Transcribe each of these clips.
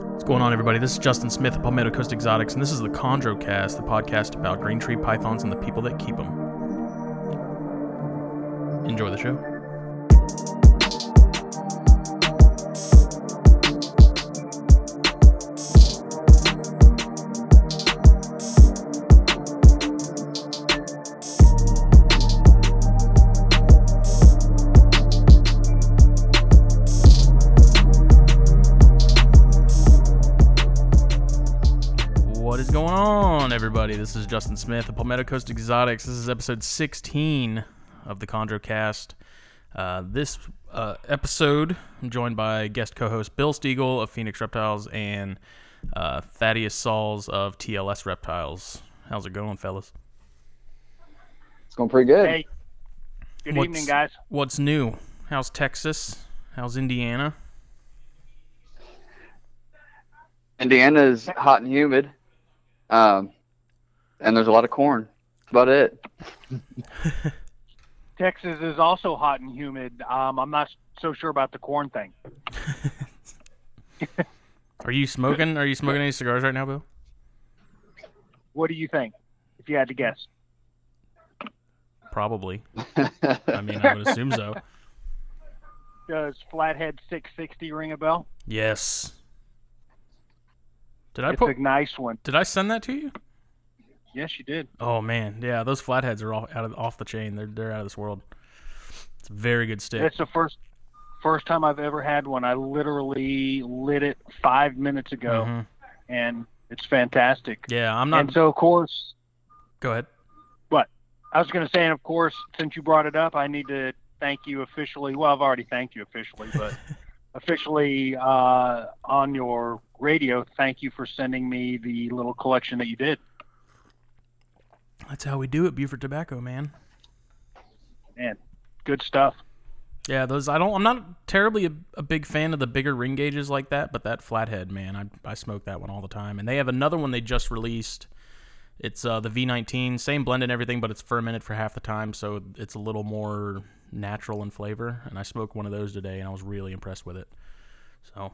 What's going on, everybody? This is Justin Smith of Palmetto Coast Exotics, and this is the Chondrocast, the podcast about green tree pythons and the people that keep them. Enjoy the show. This is Justin Smith of Palmetto Coast Exotics. This is episode 16 of the Chondrocast. Uh, this uh, episode, I'm joined by guest co-host Bill Stegall of Phoenix Reptiles and uh, Thaddeus Sauls of TLS Reptiles. How's it going, fellas? It's going pretty good. Hey, good What's- evening, guys. What's new? How's Texas? How's Indiana? Indiana is hot and humid, um, and there's a lot of corn. That's about it. Texas is also hot and humid. Um, I'm not so sure about the corn thing. Are you smoking? Are you smoking any cigars right now, Bill? What do you think, if you had to guess? Probably. I mean, I would assume so. Does Flathead 660 ring a bell? Yes. Did I it's put? a nice one. Did I send that to you? Yes, you did. Oh man, yeah, those flatheads are all out of off the chain. They're they're out of this world. It's a very good stick. It's the first first time I've ever had one. I literally lit it five minutes ago, Mhm. and it's fantastic. Yeah, I'm not. And so, of course, go ahead. What I was going to say, and of course, since you brought it up, I need to thank you officially. Well, I've already thanked you officially, but officially uh, on your radio, thank you for sending me the little collection that you did. That's how we do it, Buford Tobacco, man. Man, good stuff. Yeah, those. I don't. I'm not terribly a, a big fan of the bigger ring gauges like that, but that flathead, man, I I smoke that one all the time. And they have another one they just released. It's uh, the V19, same blend and everything, but it's fermented for half the time, so it's a little more natural in flavor. And I smoked one of those today, and I was really impressed with it. So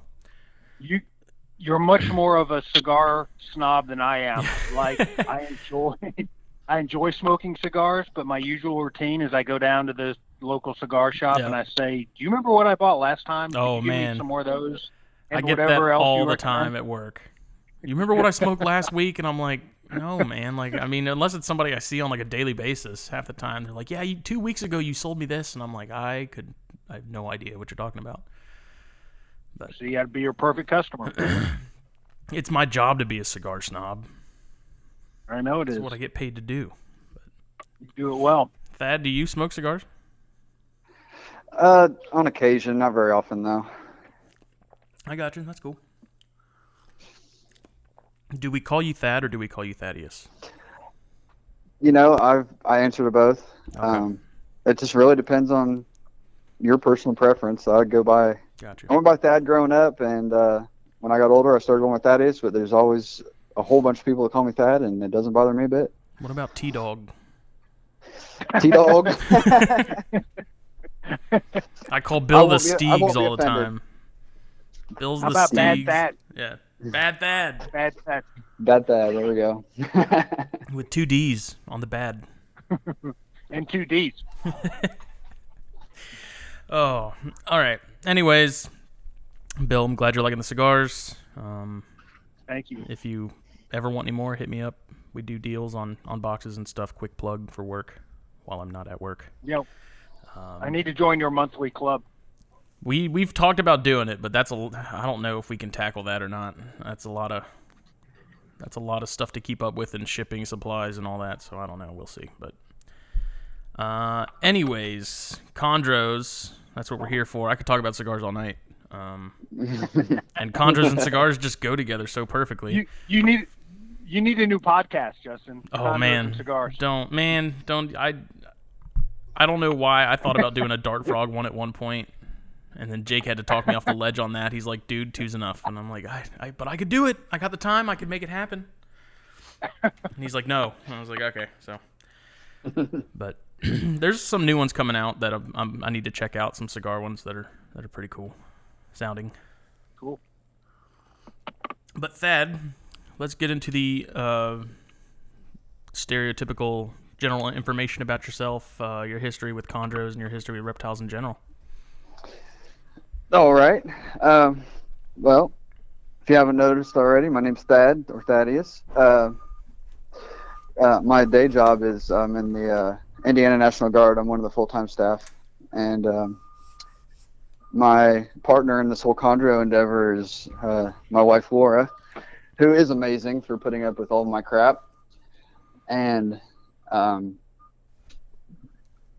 You, you're much more of a cigar snob than I am. Like I enjoy, I enjoy smoking cigars, but my usual routine is I go down to the local cigar shop Yeah. and I say, "Do you remember what I bought last time? Oh, me man. some more of those." And I get that else all the time at work. You remember what I smoked last week? And I'm like, no, man. Like, I mean, unless it's somebody I see on like a daily basis, half the time they're like, yeah, you, two weeks ago you sold me this, and I'm like, I could, I have no idea what you're talking about. So you got to be your perfect customer. It's my job to be a cigar snob. I know it It's is. what I get paid to do. You do it well. Thad, do you smoke cigars? Uh, on occasion, not very often though. I got you. That's cool. Do we call you Thad or do we call you Thaddeus? You know, I've I answer to both. Okay. Um, it just really depends on your personal preference. I go by Got you. I went by Thad growing up, and uh, when I got older, I started going with Thaddeus. But there's always a whole bunch of people that call me Thad, and it doesn't bother me a bit. What about T Dog? T Dog. I call Bill the won't I won't Steegs all the time. Bill's How the about bad Steegs. Thad? Yeah. Bad Thad. Bad Thad. Bad Thad. There we go. With two D's on the bad. And two D's. Oh, all right. Anyways, Bill, I'm glad you're liking the cigars. Um, Thank you. if you ever want any more, hit me up. We do deals on, on boxes and stuff. Quick plug for work while I'm not at work. Yep. Um, I need to join your monthly club. We we've talked about doing it, but that's a I don't know if we can tackle that or not. That's a lot of that's a lot of stuff to keep up with and shipping supplies and all that. So I don't know. We'll see. But uh, anyways, chondros. That's what we're here for. I could talk about cigars all night. Um, and chondros and cigars just go together so perfectly. You you need you need a new podcast, Justin. oh man, cigars. don't man, don't I. I don't know why I thought about doing a dart frog one at one point, and then Jake had to talk me off the ledge on that. He's like, "Dude, two's enough," and I'm like, I, I, "But I could do it. I got the time. I could make it happen." And he's like, "No," and I was like, "Okay." So, but there's some new ones coming out that I'm, I'm, I need to check out. Some cigar ones that are that are pretty cool sounding. Cool. but Thad, let's get into the uh, stereotypical general information about yourself, uh, your history with chondros, and your history with reptiles in general. All right. Um, well, if you haven't noticed already, my name's Thad or Thaddeus. Uh, uh, my day job is I'm in the uh, Indiana National Guard. I'm one of the full-time staff, and um, my partner in this whole chondro endeavor is uh, my wife Laura, who is amazing for putting up with all of my crap. And um,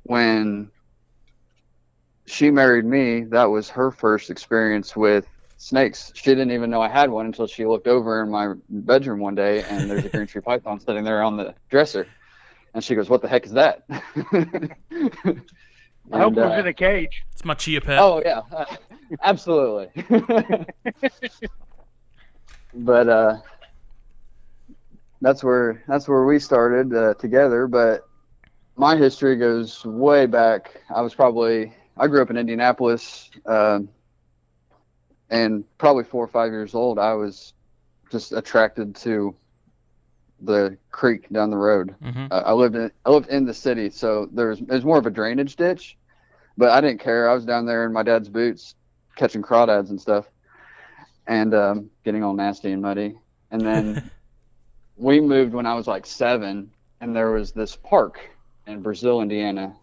when she married me, that was her first experience with snakes. She didn't even know I had one until she looked over in my bedroom one day and there's a green tree python sitting there on the dresser. And she goes, What the heck is that? I hope And, it was uh, in a cage. It's my chia pet. Oh yeah, uh, absolutely. but uh, that's where that's where we started uh, together. But my history goes way back. I was probably I grew up in Indianapolis, um, and probably four or five years old. I was just attracted to the creek down the road. hmm Uh, I lived in I lived in the city, so there's it was more of a drainage ditch, but I didn't care. I was down there in my dad's boots, catching crawdads and stuff, and um, getting all nasty and muddy. And then we moved when I was like seven, and there was this park in Brazil, Indiana,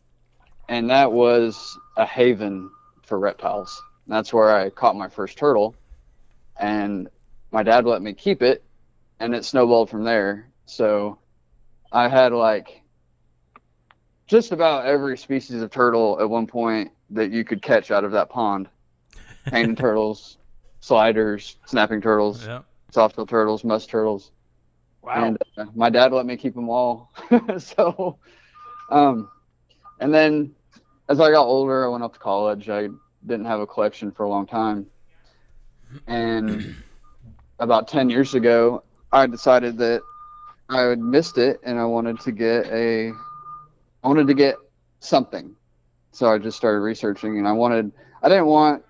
and that was a haven for reptiles. That's where I caught my first turtle, and my dad let me keep it, and it snowballed from there. So I had like just about every species of turtle at one point that you could catch out of that pond. Painted turtles, sliders, snapping turtles, Yeah. soft-tailed turtles, musk turtles Wow. and uh, my dad let me keep them all. so, um, and then as I got older, I went off to college. I didn't have a collection for a long time, and about ten years ago, I decided that I had missed it, and I wanted to get a, I wanted to get something. So I just started researching, and I wanted, I didn't want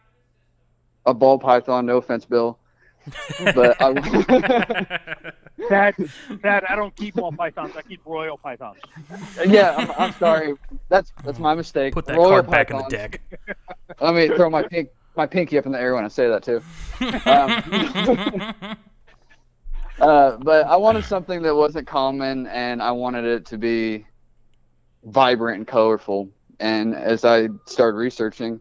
a ball python. No offense, Bill, but I. That that I don't keep ball pythons. I keep royal pythons. yeah, I'm, I'm sorry. That's that's my mistake. Put that Royal card back in the deck. Let me throw my pink my pinky up in the air when I say that too. Um, uh, but I wanted something that wasn't common, and I wanted it to be vibrant and colorful. And as I started researching,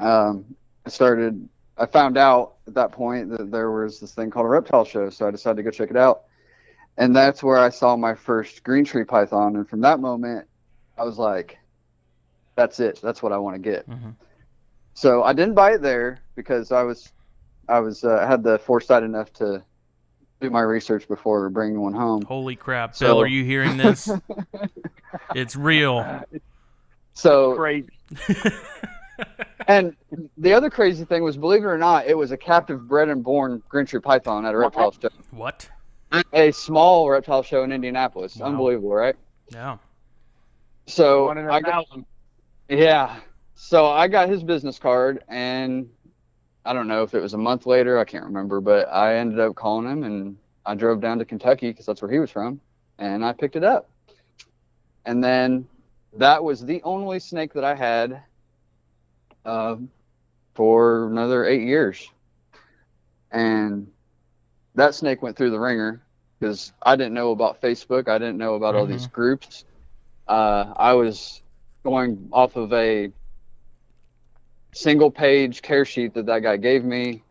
um, I started. I found out at that point that there was this thing called a reptile show, so I decided to go check it out. And that's where I saw my first green tree python, and from that moment, I was like, "That's it. That's what I want to get." Mhm. So I didn't buy it there because I was, I was uh, had the foresight enough to do my research before bringing one home. Holy crap, So- Bill! Are you hearing this? it's real. So crazy. and the other crazy thing was, believe it or not, it was a captive bred and born green tree python at a reptile show, what? a small reptile show in Indianapolis. Wow. Unbelievable, right? Yeah. So One in a I got, thousand. yeah, so I got his business card, and I don't know if it was a month later, I can't remember, but I ended up calling him, and I drove down to Kentucky because that's where he was from, and I picked it up. And then that was the only snake that I had uh, for another eight years. And that snake went through the ringer because I didn't know about Facebook. I didn't know about all these groups. Uh, I was going off of a single page care sheet that that guy gave me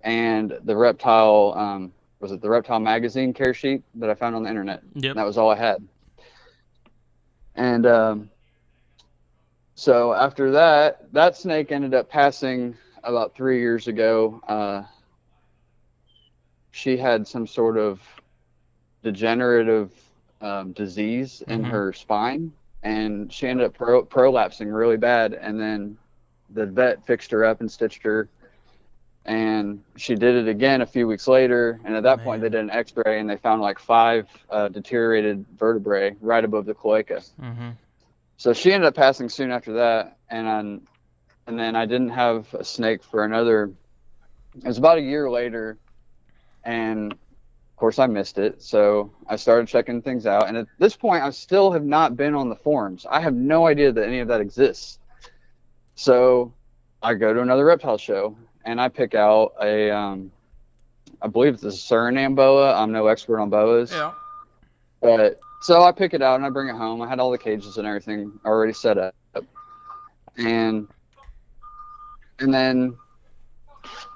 and the reptile um, was it the reptile magazine care sheet that i found on the internet Yep. and that was all i had and um, so after that that snake ended up passing about three years ago. Uh, she had some sort of degenerative um, disease in Mhm. her spine and she ended up pro- prolapsing really bad. And then the vet fixed her up and stitched her and she did it again a few weeks later. And at that point they did an x-ray and they found like five uh, deteriorated vertebrae right above the cloaca. Hmm so she ended up passing soon after that and um, and then i didn't have a snake for another it was about a year later and of course I missed it. So I started checking things out, and at this point, I still have not been on the forums. I have no idea that any of that exists. So I go to another reptile show, and I pick out a, um, I believe it's a Suriname boa. I'm no expert on boas, Yeah. but so I pick it out and I bring it home. I had all the cages and everything already set up, and and then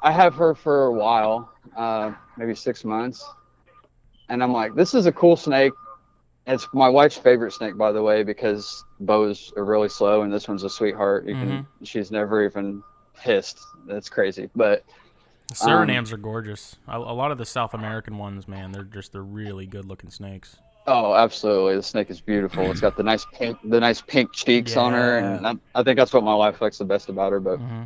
I have her for a while, uh, maybe six months, and I'm like, this is a cool snake. It's my wife's favorite snake, by the way, because bows are really slow, and this one's a sweetheart. You can, she's never even hissed. That's crazy, but The Surinams are gorgeous. A, a lot of the South American ones, man, they're just they're really good looking snakes. Oh, absolutely. The snake is beautiful. It's got the nice pink, the nice pink cheeks on her, and I, I think that's what my wife likes the best about her. But, hmm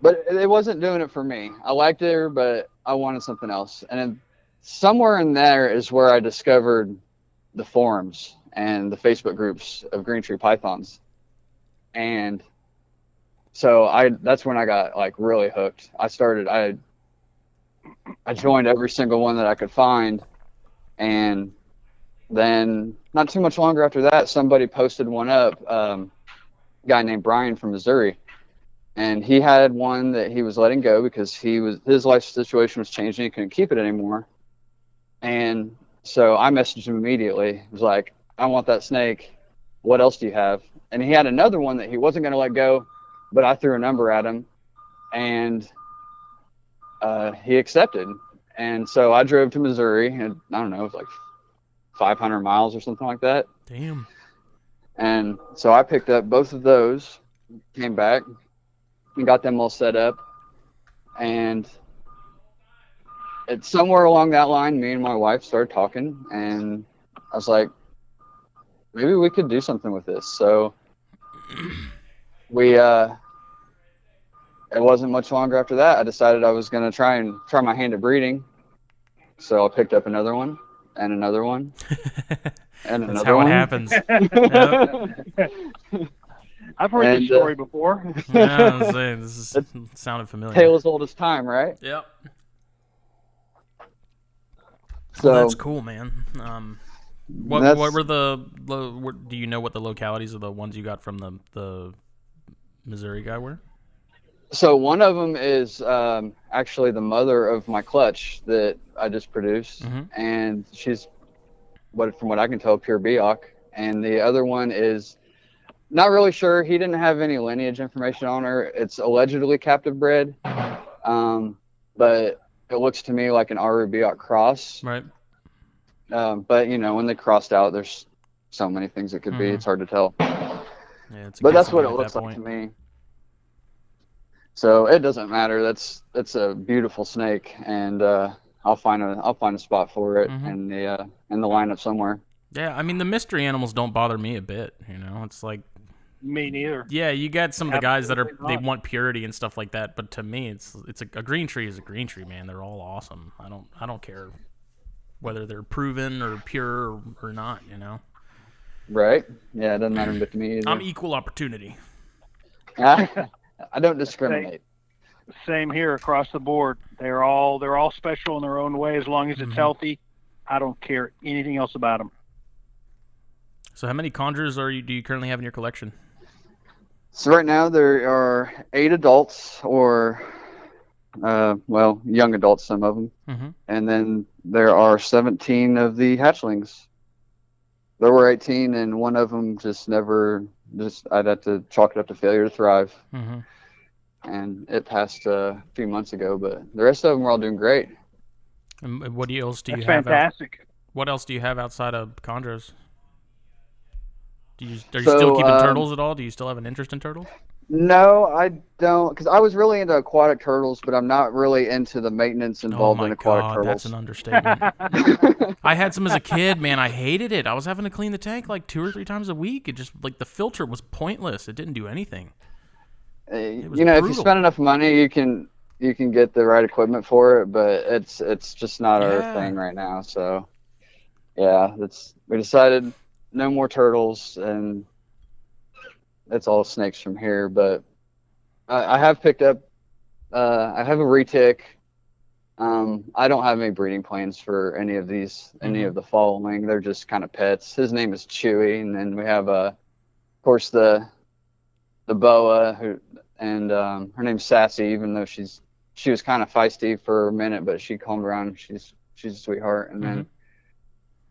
but it wasn't doing it for me. I liked her, but I wanted something else. And then somewhere in there is where I discovered the forums and the Facebook groups of green tree pythons, and so I that's when I got like really hooked. I started I I joined every single one that I could find, and then not too much longer after that, somebody posted one up. Um, guy named Brian from Missouri, and he had one that he was letting go because he was his life situation was changing. He couldn't keep it anymore, and so I messaged him immediately. It was like, "I want that snake. What else do you have?" And he had another one that he wasn't going to let go, but I threw a number at him, and uh, he accepted. And so I drove to Missouri, and I don't know, it was like 500 miles or something like that. Damn. And so I picked up both of those, came back, and got them all set up. And it's somewhere along that line, me and my wife started talking, and I was like, maybe we could do something with this. So we, uh, it wasn't much longer after that. I decided I was going to try and try my hand at breeding. So I picked up another one and another one and That's another how one. it happens. I've heard And, this uh, story before. yeah, I was saying, this is sounded familiar. Tale as old as time, right? Yep. So Well, that's cool, man. Um, what what were the, lo- what, do you know what the localities of the ones you got from the the Missouri guy were? So one of them is um, actually the mother of my clutch that I just produced, Mhm. and she's, what from what I can tell, pure Biak. And the other one is not really sure. He didn't have any lineage information on her. It's allegedly captive bred, um, but it looks to me like an Aru Biak cross. Right. Um, but you know, when they crossed out, there's so many things it could be. Mhm. It's hard to tell. Yeah, it's but that's what it looks that like to me. So it doesn't matter. That's that's a beautiful snake, and uh, I'll find a I'll find a spot for it Mhm. in the uh, in the lineup somewhere. Yeah, I mean the mystery animals don't bother me a bit. You know, it's like Me neither. yeah, you got some of the guys that are Absolutely they want purity and stuff like that, but to me, it's it's a, a green tree is a green tree, man. They're all awesome. I don't I don't care whether they're proven or pure or, or not. You know, Right? Yeah, it doesn't matter a bit to me either. I'm equal opportunity. I don't discriminate. Same here across the board. They're all they're all special in their own way. As long as it's Mhm. healthy, I don't care anything else about them. So how many chondros are you do you currently have in your collection? So right now there are eight adults, or uh, well, young adults, some of them, Mm-hmm. and then there are 17 of the hatchlings. There were 18, and one of them just never. Just I'd have to chalk it up to failure to thrive. Mm-hmm. and it passed uh, a few months ago. But the rest of them were all doing great. And what else do you That's have? Out, fantastic. what else do you have outside of chondros? Do you are you So, still keeping um, turtles at all? Do you still have an interest in turtles? No, I don't, because I was really into aquatic turtles, but I'm not really into the maintenance Oh involved my in aquatic god, turtles. that's an understatement. I had some as a kid, man. I hated it. I was having to clean the tank like two or three times a week. It just like the filter was pointless. It didn't do anything. Uh, you know, if you spend enough money, you can you can get the right equipment for it, but it's it's just not Yeah. our thing right now. So, yeah, that's we decided no more turtles, and it's all snakes from here. But I, I have picked up, uh, I have a retic, Um, I don't have any breeding plans for any of these, any Mhm. of the following. They're just kind of pets. His name is Chewy, and then we have, uh, of course, the the boa, who, and um, her name's Sassy. Even though she's she was kind of feisty for a minute, but she calmed down. She's she's a sweetheart. And then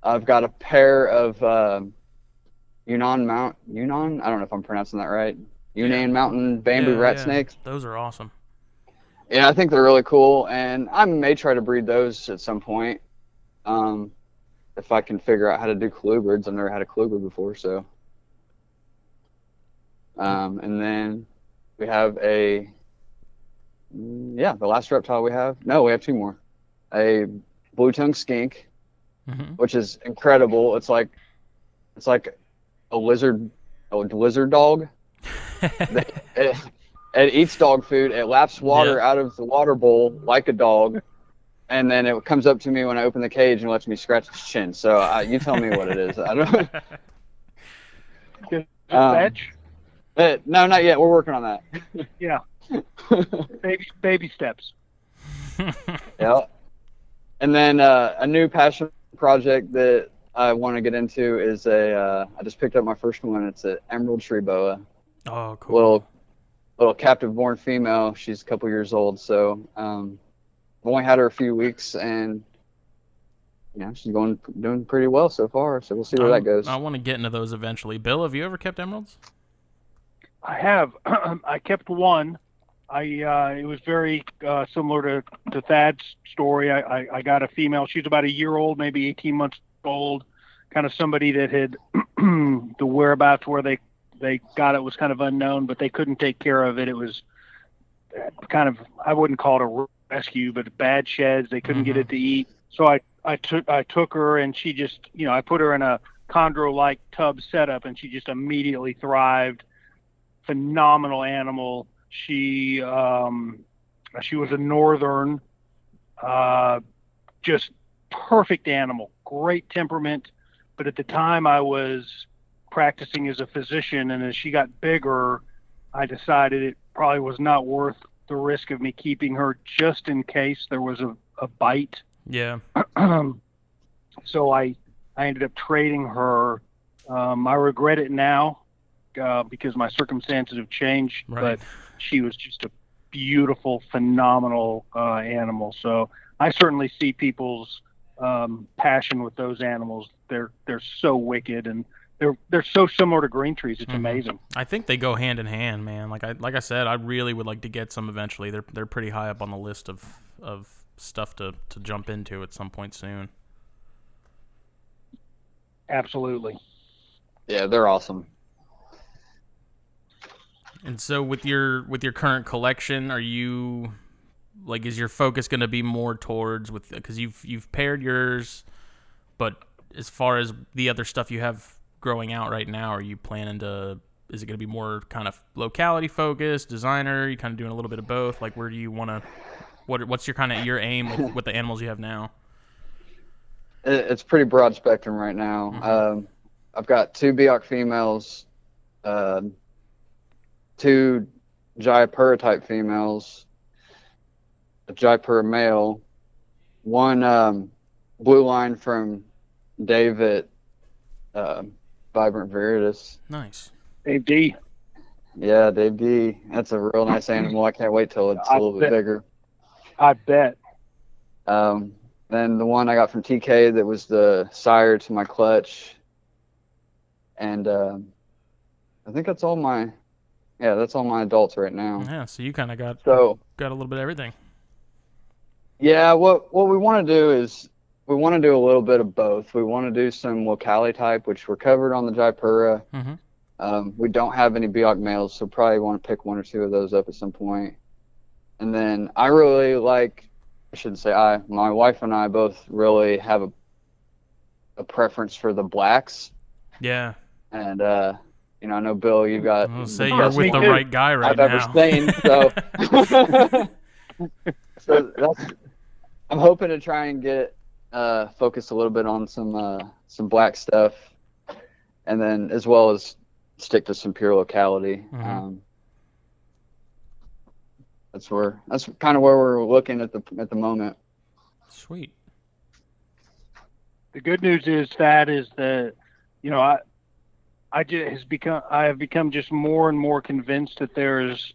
I've got a pair of um Yunnan Mount Yunnan. I don't know if I'm pronouncing that right. Yunnan Mountain bamboo Yeah, rat yeah. snakes. Those are awesome. Yeah, I think they're really cool, and I may try to breed those at some point. Um, if I can figure out how to do colubrids, I've never had a colubrid before, so. Um, and then we have a, mm, yeah, the last reptile we have. No, we have two more. A blue tongue skink, hmm which is incredible. It's like, it's like a lizard, a lizard dog. It, it eats dog food. It laps water out of the water bowl like a dog, and then it comes up to me when I open the cage and lets me scratch its chin. So uh, you tell me what it is. I don't. Is it Um, fetch? Eh, no, not yet. We're working on that. Yeah. Baby baby steps. yeah. And then uh, a new passion project that I want to get into is a. Uh, I just picked up my first one. It's an emerald tree boa. oh, cool. little little captive born female. She's a couple years old, so um, I've only had her a few weeks, and yeah, she's going doing pretty well so far. So we'll see where I'm- that goes. I want to get into those eventually. Bill, have you ever kept emeralds? I have. I kept one. I uh, it was very uh, similar to, to Thad's story. I, I, I got a female. She's about a year old, maybe 18 months old. Kind of somebody that had the whereabouts where they they got it was kind of unknown, but they couldn't take care of it. It was kind of I wouldn't call it a rescue, but bad sheds. They couldn't get Mhm. it to eat. So I I took I took her and she just you know I put her in a chondro like tub setup and she just immediately thrived phenomenal animal. She um, she was a northern, uh, just perfect animal, great temperament. But at the time, I was practicing as a physician, and as she got bigger, I decided it probably was not worth the risk of me keeping her just in case there was a, a bite. Yeah. so I I ended up trading her. Um, I regret it now uh, because my circumstances have changed, Right. but she was just a beautiful, phenomenal uh, animal. So I certainly see people's um, passion with those animals. They're they're so wicked and they're they're so similar to green trees. It's Mhm. amazing. I think they go hand in hand, man. Like I like I said, I really would like to get some eventually. They're they're pretty high up on the list of of stuff to to jump into at some point soon. Absolutely. Yeah, they're awesome. And so with your with your current collection, are you like is your focus going to be more towards with because you've you've paired yours, but as far as the other stuff you have growing out right now, are you planning to is it going to be more kind of locality focused, designer? You kind of doing a little bit of both. Like where do you want to what what's your kind of your aim with, with the animals you have now? It's pretty broad spectrum right now. Mhm. Um, I've got two Biak females, um two Jayapura type females, a Jayapura male, one um, blue line from David, uh, Vibrant Veritas. Nice. Dave D. Yeah, Dave D. That's a real nice animal. I can't wait till it's a I little bit bigger. I bet. Um, then the one I got from TK that was the sire to my clutch, and um, I think that's all my, yeah, that's all my adults right now. Yeah. So you kind of got So got a little bit of everything. Yeah, what what we want to do is we want to do a little bit of both. We want to do some locality type, which we're covered on the Jayapura. hmm Um, we don't have any Biak males, so probably want to pick one or two of those up at some point. And then I really like, I shouldn't say I, my wife and I both really have a, a preference for the blacks. Yeah. And, uh, you know, I know Bill, you've got I'm gonna say you're with the right guy right I've now. ever seen. So, so that's, I'm hoping to try and get uh, focused a little bit on some uh, some black stuff, and then as well as stick to some pure locality. Mhm. Um, that's where that's kind of where we're looking at the at the moment. Sweet. The good news is that is that you know I I just has become I have become just more and more convinced that there's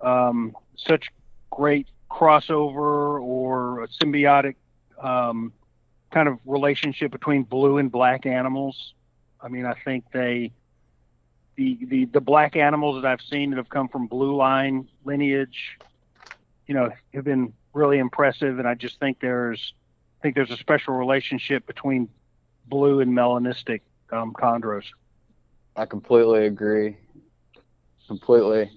um, such great crossover or a symbiotic um, kind of relationship between blue and black animals. I mean, I think they the the the black animals that I've seen that have come from blue line lineage, you know, have been really impressive, and I just think there's I think there's a special relationship between blue and melanistic um, chondros. I completely agree. Completely.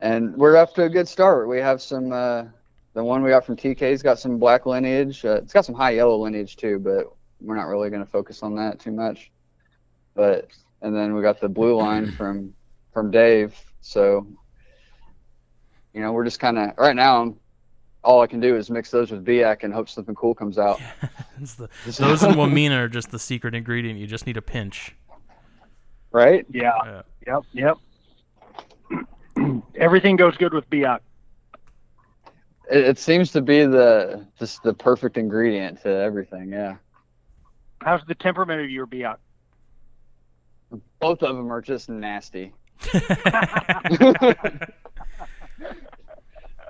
And we're off to a good start. We have some, uh, the one we got from TK's got some black lineage. Uh, it's got some high yellow lineage too, but we're not really going to focus on that too much. But, and then we got the blue line from, from Dave. So, you know, we're just kind of, right now, I'm, all I can do is mix those with Biak and hope something cool comes out. It's the, those and Wamena are just the secret ingredient. You just need a pinch. Right? Yeah. Yeah. Yep. Yep. Everything goes good with Biak. It, it seems to be the just the perfect ingredient to everything. Yeah. How's the temperament of your Biak? Both of them are just nasty.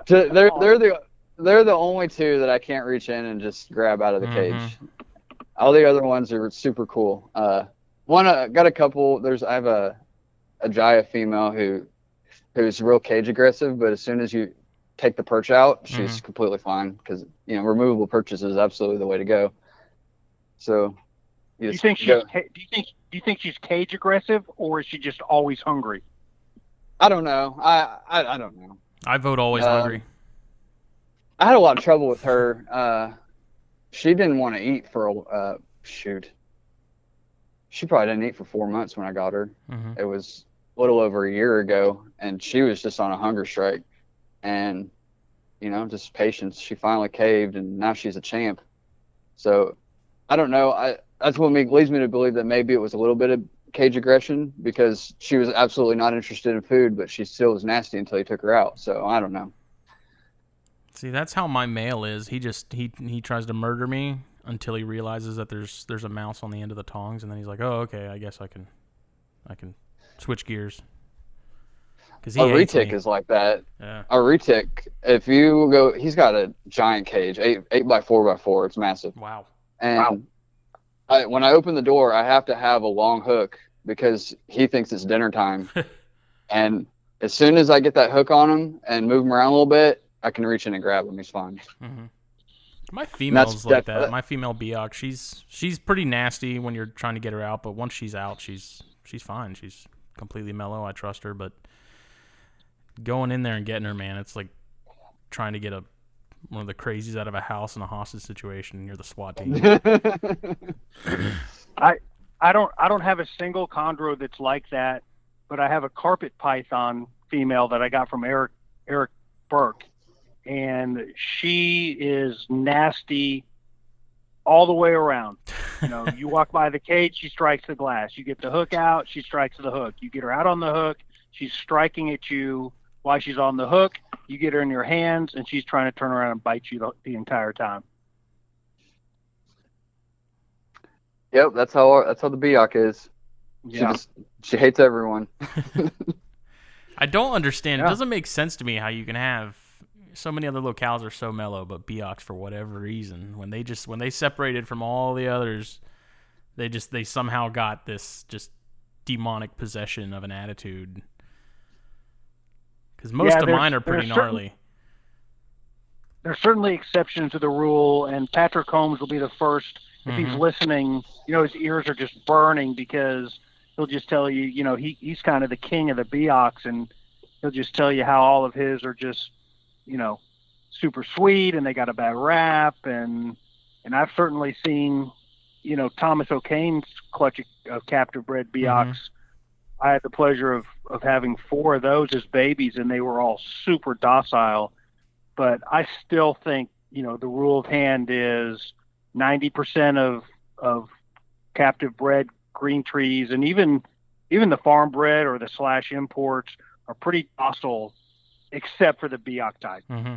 To- they're they're the they're the only two that I can't reach in and just grab out of the Mhm. cage. All the other ones are super cool. Uh, one uh, got a couple. There's I have a a Jaya female who who's real cage aggressive, but as soon as you take the perch out, she's completely fine because you know removable perches is absolutely the way to go. So Do you think she's go- do you think do you think she's cage aggressive or is she just always hungry? I don't know. I, I I don't know. I vote always Uh, hungry. I had a lot of trouble with her. Uh, she didn't want to eat for a uh, shoot. She probably didn't eat for four months when I got her. hmm It was a little over a year ago, and she was just on a hunger strike. And you know, just patience. She finally caved, and now she's a champ. So I don't know. I that's what me, leads me to believe that maybe it was a little bit of cage aggression because she was absolutely not interested in food, but she still was nasty until he took her out. So I don't know. See, that's how my male is. He just he he tries to murder me until he realizes that there's there's a mouse on the end of the tongs, and then he's like, "Oh, okay, I guess I can, I can switch gears." Because he a retic is like that. yeah. A retic, if you go, he's got a giant cage, eight eight by four by four. It's massive. Wow. And Wow. I, when I open the door, I have to have a long hook because he thinks it's dinner time. and as soon as I get that hook on him and move him around a little bit, I can reach in and grab him. He's fine. hmm My female's that's like def- that. My female Biak, she's she's pretty nasty when you're trying to get her out, but once she's out, she's she's fine. She's completely mellow. I trust her, but going in there and getting her, man, it's like trying to get a one of the crazies out of a house in a hostage situation, and you're the SWAT team. I don't I don't have a single chondro that's like that, but I have a carpet python female that I got from Eric Eric Burke, and she is nasty all the way around. You know, you walk by the cage, she strikes the glass. You get the hook out, she strikes the hook. You get her out on the hook, she's striking at you while she's on the hook. You get her in your hands, and she's trying to turn around and bite you the, the entire time. yep, that's how that's how the Biak is. She Yeah. just she hates everyone. I don't understand. It doesn't make sense to me how you can have so many other locales are so mellow, but Biaks for whatever reason, when they just when they separated from all the others, they just they somehow got this just demonic possession of an attitude. Because most Yeah, of mine are pretty there's certain- gnarly. there's certainly exceptions to the rule, and Patrick Holmes will be the first. If he's Mhm. listening, you know his ears are just burning because he'll just tell you, you know, he he's kind of the king of the Biaks, and he'll just tell you how all of his are just, you know, super sweet, and they got a bad rap, and and I've certainly seen, you know, Thomas O'Kane's clutch of captive bred Biaks. I had the pleasure of of having four of those as babies, and they were all super docile but I still think you know the rule of hand is 90% of of captive bred green trees and even even the farm bred or the slash imports are pretty docile except for the Biak type. hmm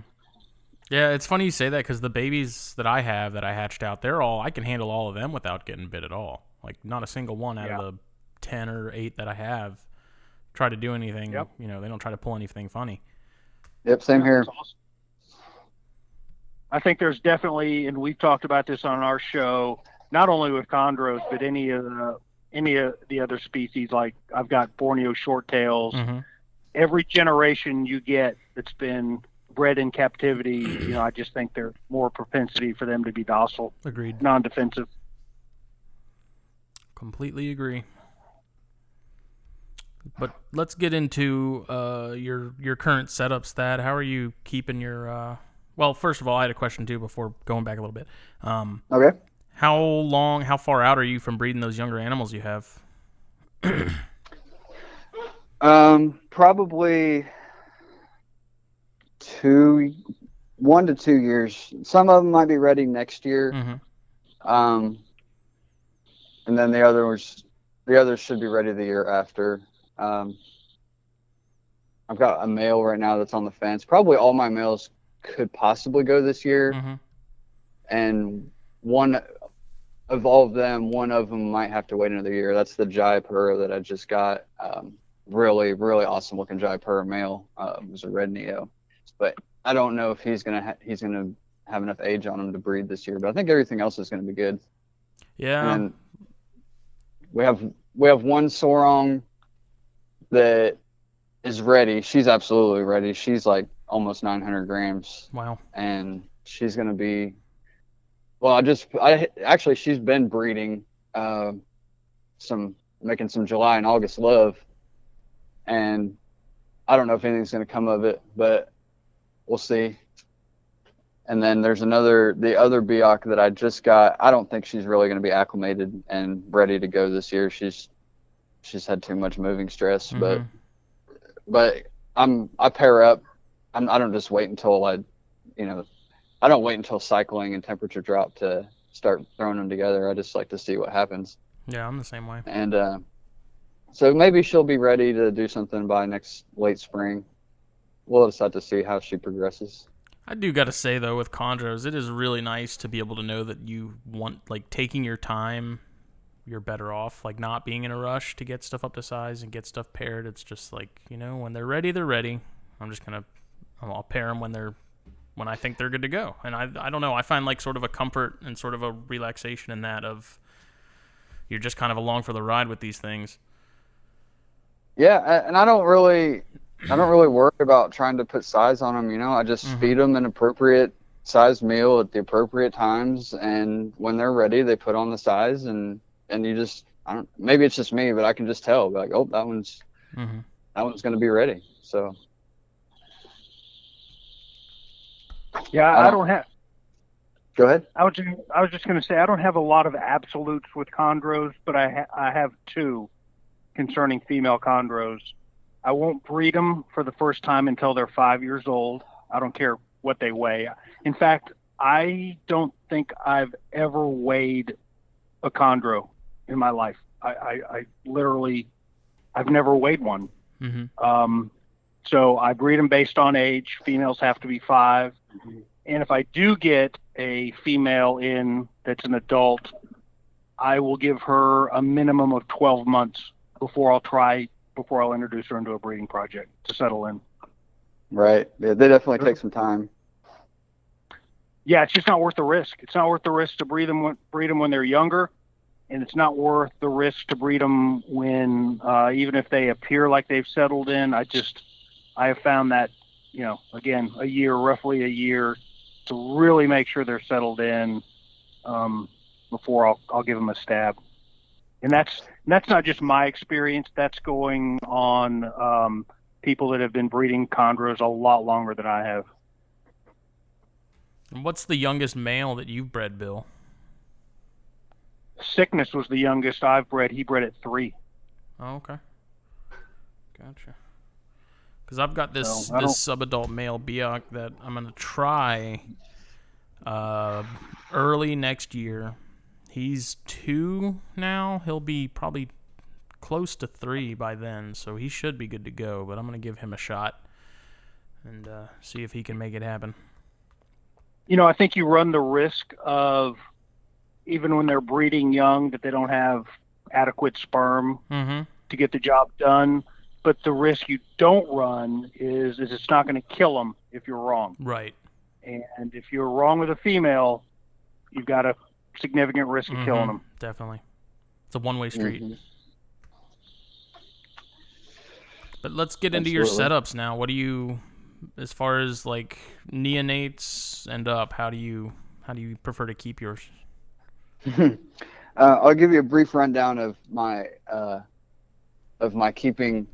Yeah, it's funny you say that because the babies that I have that I hatched out, they're all I can handle all of them without getting bit at all. Like not a single one out Yeah. of the ten or eight that I have try to do anything. Yep. You know, they don't try to pull anything funny. Yep, same here. Awesome. I think there's definitely, and we've talked about this on our show, not only with chondros, but any of the any of the other species. Like I've got Borneo shorttails. Mm-hmm. Every generation you get that's been bred in captivity, you know, I just think there's more propensity for them to be docile, Agreed. non-defensive. Completely agree. But let's get into uh, your your current setups. That how are you keeping your? Uh, well, first of all, I had a question too before going back a little bit. Um, Okay. how long, how far out are you from breeding those younger animals you have? Um, probably two, one to two years. Some of them might be ready next year. Mm-hmm. Um, and then the others, the others should be ready the year after. Um, I've got a male right now that's on the fence. Probably all my males could possibly go this year, Mm-hmm. and one of all of them, one of them might have to wait another year. That's the Jai Jaipur that I just got. Um, really, really awesome looking Jai Jaipur male. Uh, it was a red neo, but I don't know if he's gonna ha- he's gonna have enough age on him to breed this year. But I think everything else is gonna be good. Yeah. And we have we have one Sorong that is ready. She's absolutely ready. She's like almost 900 grams, wow. and she's gonna be. Well, I just I actually she's been breeding, uh, some making some July and August love, and I don't know if anything's gonna come of it, but we'll see. And then there's another, the other Biak that I just got. I don't think she's really going to be acclimated and ready to go this year. She's she's had too much moving stress, but Mhm. but I'm I pair up. I'm I don't just wait until I, you know, I don't wait until cycling and temperature drop to start throwing them together. I just like to see what happens. yeah, I'm the same way. And uh, so maybe she'll be ready to do something by next late spring. We'll decide to see how she progresses. I do got to say though, with chondros, it is really nice to be able to know that you want like taking your time. You're better off like not being in a rush to get stuff up to size and get stuff paired. It's just like you know when they're ready, they're ready. I'm just gonna I'll pair them when they're when I think they're good to go. And I I don't know. I find like sort of a comfort and sort of a relaxation in that of you're just kind of along for the ride with these things. Yeah, and I don't really, I don't really worry about trying to put size on them. You know, I just Mhm. feed them an appropriate size meal at the appropriate times, and when they're ready, they put on the size, and and you just, I don't, maybe it's just me, but I can just tell, like, oh, that one's hmm that one's gonna be ready. So Yeah, I I don't- don't have. go ahead. I was just, I was just going to say I don't have a lot of absolutes with chondros, but I ha- I have two concerning female chondros. I won't breed them for the first time until they're five years old. I don't care what they weigh. In fact, I don't think I've ever weighed a chondro in my life. I, I, I literally, I've never weighed one. hmm Um, so I breed them based on age. Females have to be 5 And if I do get a female in that's an adult, I will give her a minimum of 12 months before I'll try, before I'll introduce her into a breeding project to settle in. Right. Yeah, they definitely take some time. Yeah, it's just not worth the risk. It's not worth the risk to breed them when, breed them when they're younger, and it's not worth the risk to breed them when, uh, even if they appear like they've settled in. I just, I have found that, you know, again, a year, roughly a year, to really make sure they're settled in um, before I'll, I'll give them a stab. And that's that's not just my experience. That's going on um, people that have been breeding chondros a lot longer than I have. And what's the youngest male that you've bred, Bill? Sickness was the youngest I've bred. He bred at three. Oh, okay. Gotcha. Because I've got this I this subadult male Biak that I'm gonna try uh, early next year. He's two now. He'll be probably close to three by then, so he should be good to go. But I'm gonna give him a shot and uh, see if he can make it happen. you know, I think you run the risk of even when they're breeding young that they don't have adequate sperm Mm-hmm. to get the job done. But the risk you don't run is is it's not going to kill them if you're wrong. Right. And if you're wrong with a female, you've got a significant risk of killing Mhm. them. Definitely. It's a one-way street. Mhm. But let's get into your setups now. What do you, as far as like neonates and up? How do you how do you prefer to keep yours? Uh, I'll give you a brief rundown of my uh, of my keeping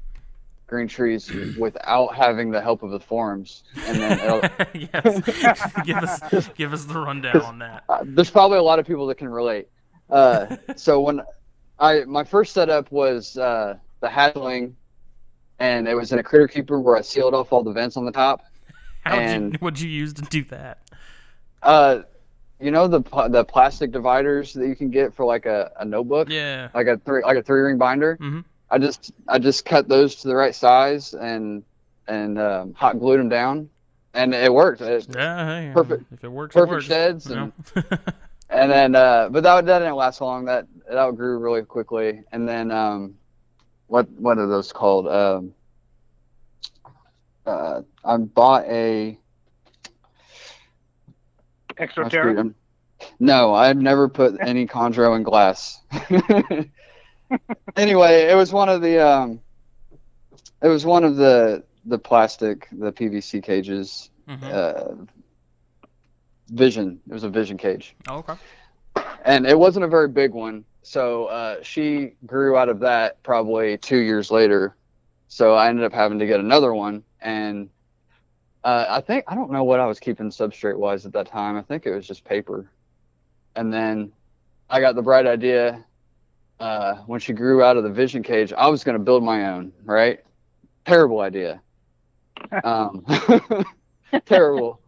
green trees without having the help of the forums, and then yes. give us give us the rundown on that. uh, there's probably a lot of people that can relate. Uh, so when I my first setup was uh, the hatchling, and it was in a critter keeper where I sealed off all the vents on the top. You, and- what'd you use to do that? Uh, you know the the plastic dividers that you can get for like a, a notebook, Yeah. like a three like a three ring binder. hmm I just I just cut those to the right size and and um, hot glued them down, and it worked. It, Yeah. Hey, Perfect- If it works, perfect it works. sheds you know? and then uh, but that that didn't last long. That that outgrew really quickly. And then um, what what are those called? Um, uh, I bought a Exoterra. No, I've never put any chondro in glass. anyway, it was one of the um, it was one of the the plastic, the PVC cages. Mhm. Uh, vision. It was a vision cage, Oh, okay. and it wasn't a very big one. So uh, she grew out of that probably two years later. So I ended up having to get another one, and uh, I think I don't know what I was keeping substrate wise at that time. I think it was just paper. And then I got the bright idea uh, when she grew out of the vision cage. I was going to build my own. Right? Terrible idea. Um, terrible,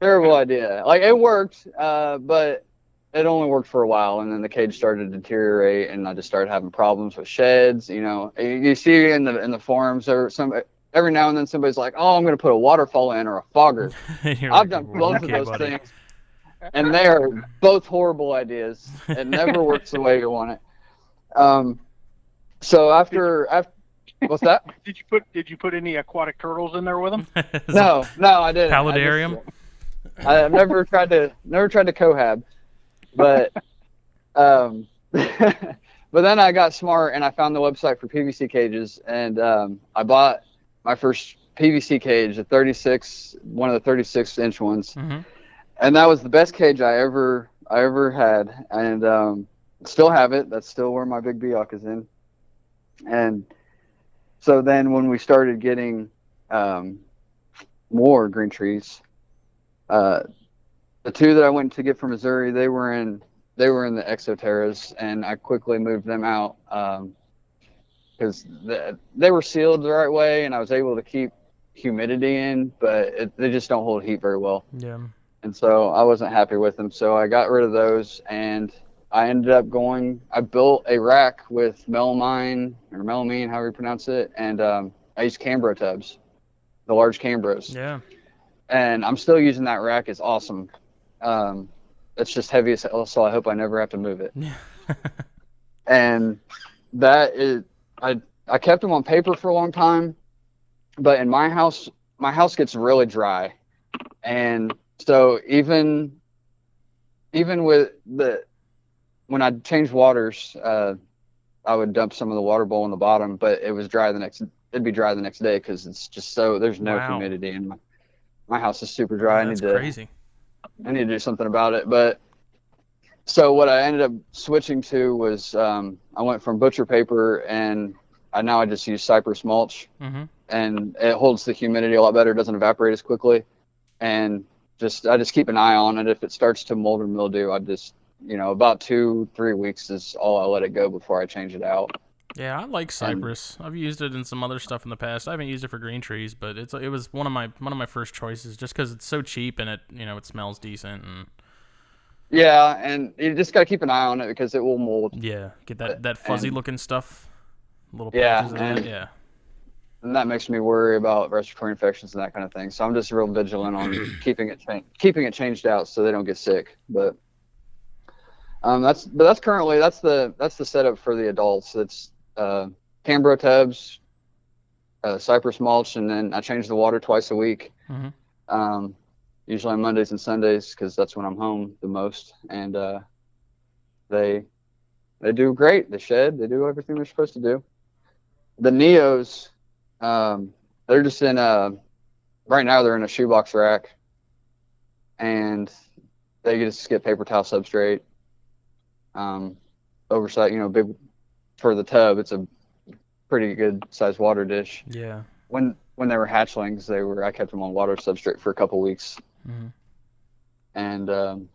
terrible idea. Like it worked, uh, but it only worked for a while, and then the cage started to deteriorate, and I just started having problems with sheds. You know, you, you see in the in the forums or some every now and then somebody's like, "Oh, I'm going to put a waterfall in or a fogger." I've like, done both of those buddy." things, and they are both horrible ideas. It never works the way you want it. Um, so after after what's that? Did you put Did you put any aquatic turtles in there with them? No, no, I didn't. I just- Paludarium? I, I've never tried to never tried to cohab, but um, but then I got smart and I found the website for PVC cages and um, I bought my first PVC cage, a 36, one of the 36 inch ones, Mhm. and that was the best cage I ever I ever had, and um, still have it. That's still where my big Biak is in, and so then when we started getting um, more green trees, uh, the two that I went to get from Missouri, they were in they were in the exoterras, and I quickly moved them out because the, they were sealed the right way, and I was able to keep humidity in, but it, they just don't hold heat very well Yeah. and so I wasn't happy with them. So I got rid of those, and I ended up going. I built a rack with melamine or melamine, however you pronounce it, and um, I used Cambro tubs, the large Cambros, Yeah. and I'm still using that rack. It's awesome. Um, it's just heavy as hell, so I hope I never have to move it. Yeah. and that is, I I kept them on paper for a long time, but in my house, my house gets really dry, and so even even with the when I changed waters, uh, I would dump some of the water bowl in the bottom, but it was dry the next. It'd be dry the next day because it's just so there's no Wow. humidity in my my house is super dry. I need That's to crazy. I need to do something about it. But so what I ended up switching to was um, I went from butcher paper and I now I just use cypress mulch hmm and it holds the humidity a lot better. It doesn't evaporate as quickly, and just I just keep an eye on it. If it starts to mold or mildew, I just you know about two three weeks is all I let it go before I change it out. Yeah, I like cypress. I've used it in some other stuff in the past. I haven't used it for green trees, but it's it was one of my one of my first choices just because it's so cheap and it you know it smells decent and Yeah, and you just got to keep an eye on it because it will mold. yeah, get that that fuzzy And- looking stuff, little Yeah, patches of and- Yeah, and that makes me worry about respiratory infections and that kind of thing. So I'm just real vigilant on keeping it cha- keeping it changed out so they don't get sick. But um, that's but that's currently that's the that's the setup for the adults. It's uh, Cambro tubs, uh, cypress mulch, and then I change the water twice a week. Mhm. Um, usually on Mondays and Sundays because that's when I'm home the most. And uh, they they do great. They shed. They do everything they're supposed to do. The Neos, um, they're just in a right now. They're in a shoebox rack, and they just get paper towel substrate. Um, oversight, you know, big for the tub. It's a pretty good sized water dish. Yeah. When when they were hatchlings, they were I kept them on water substrate for a couple weeks, Mhm. and um,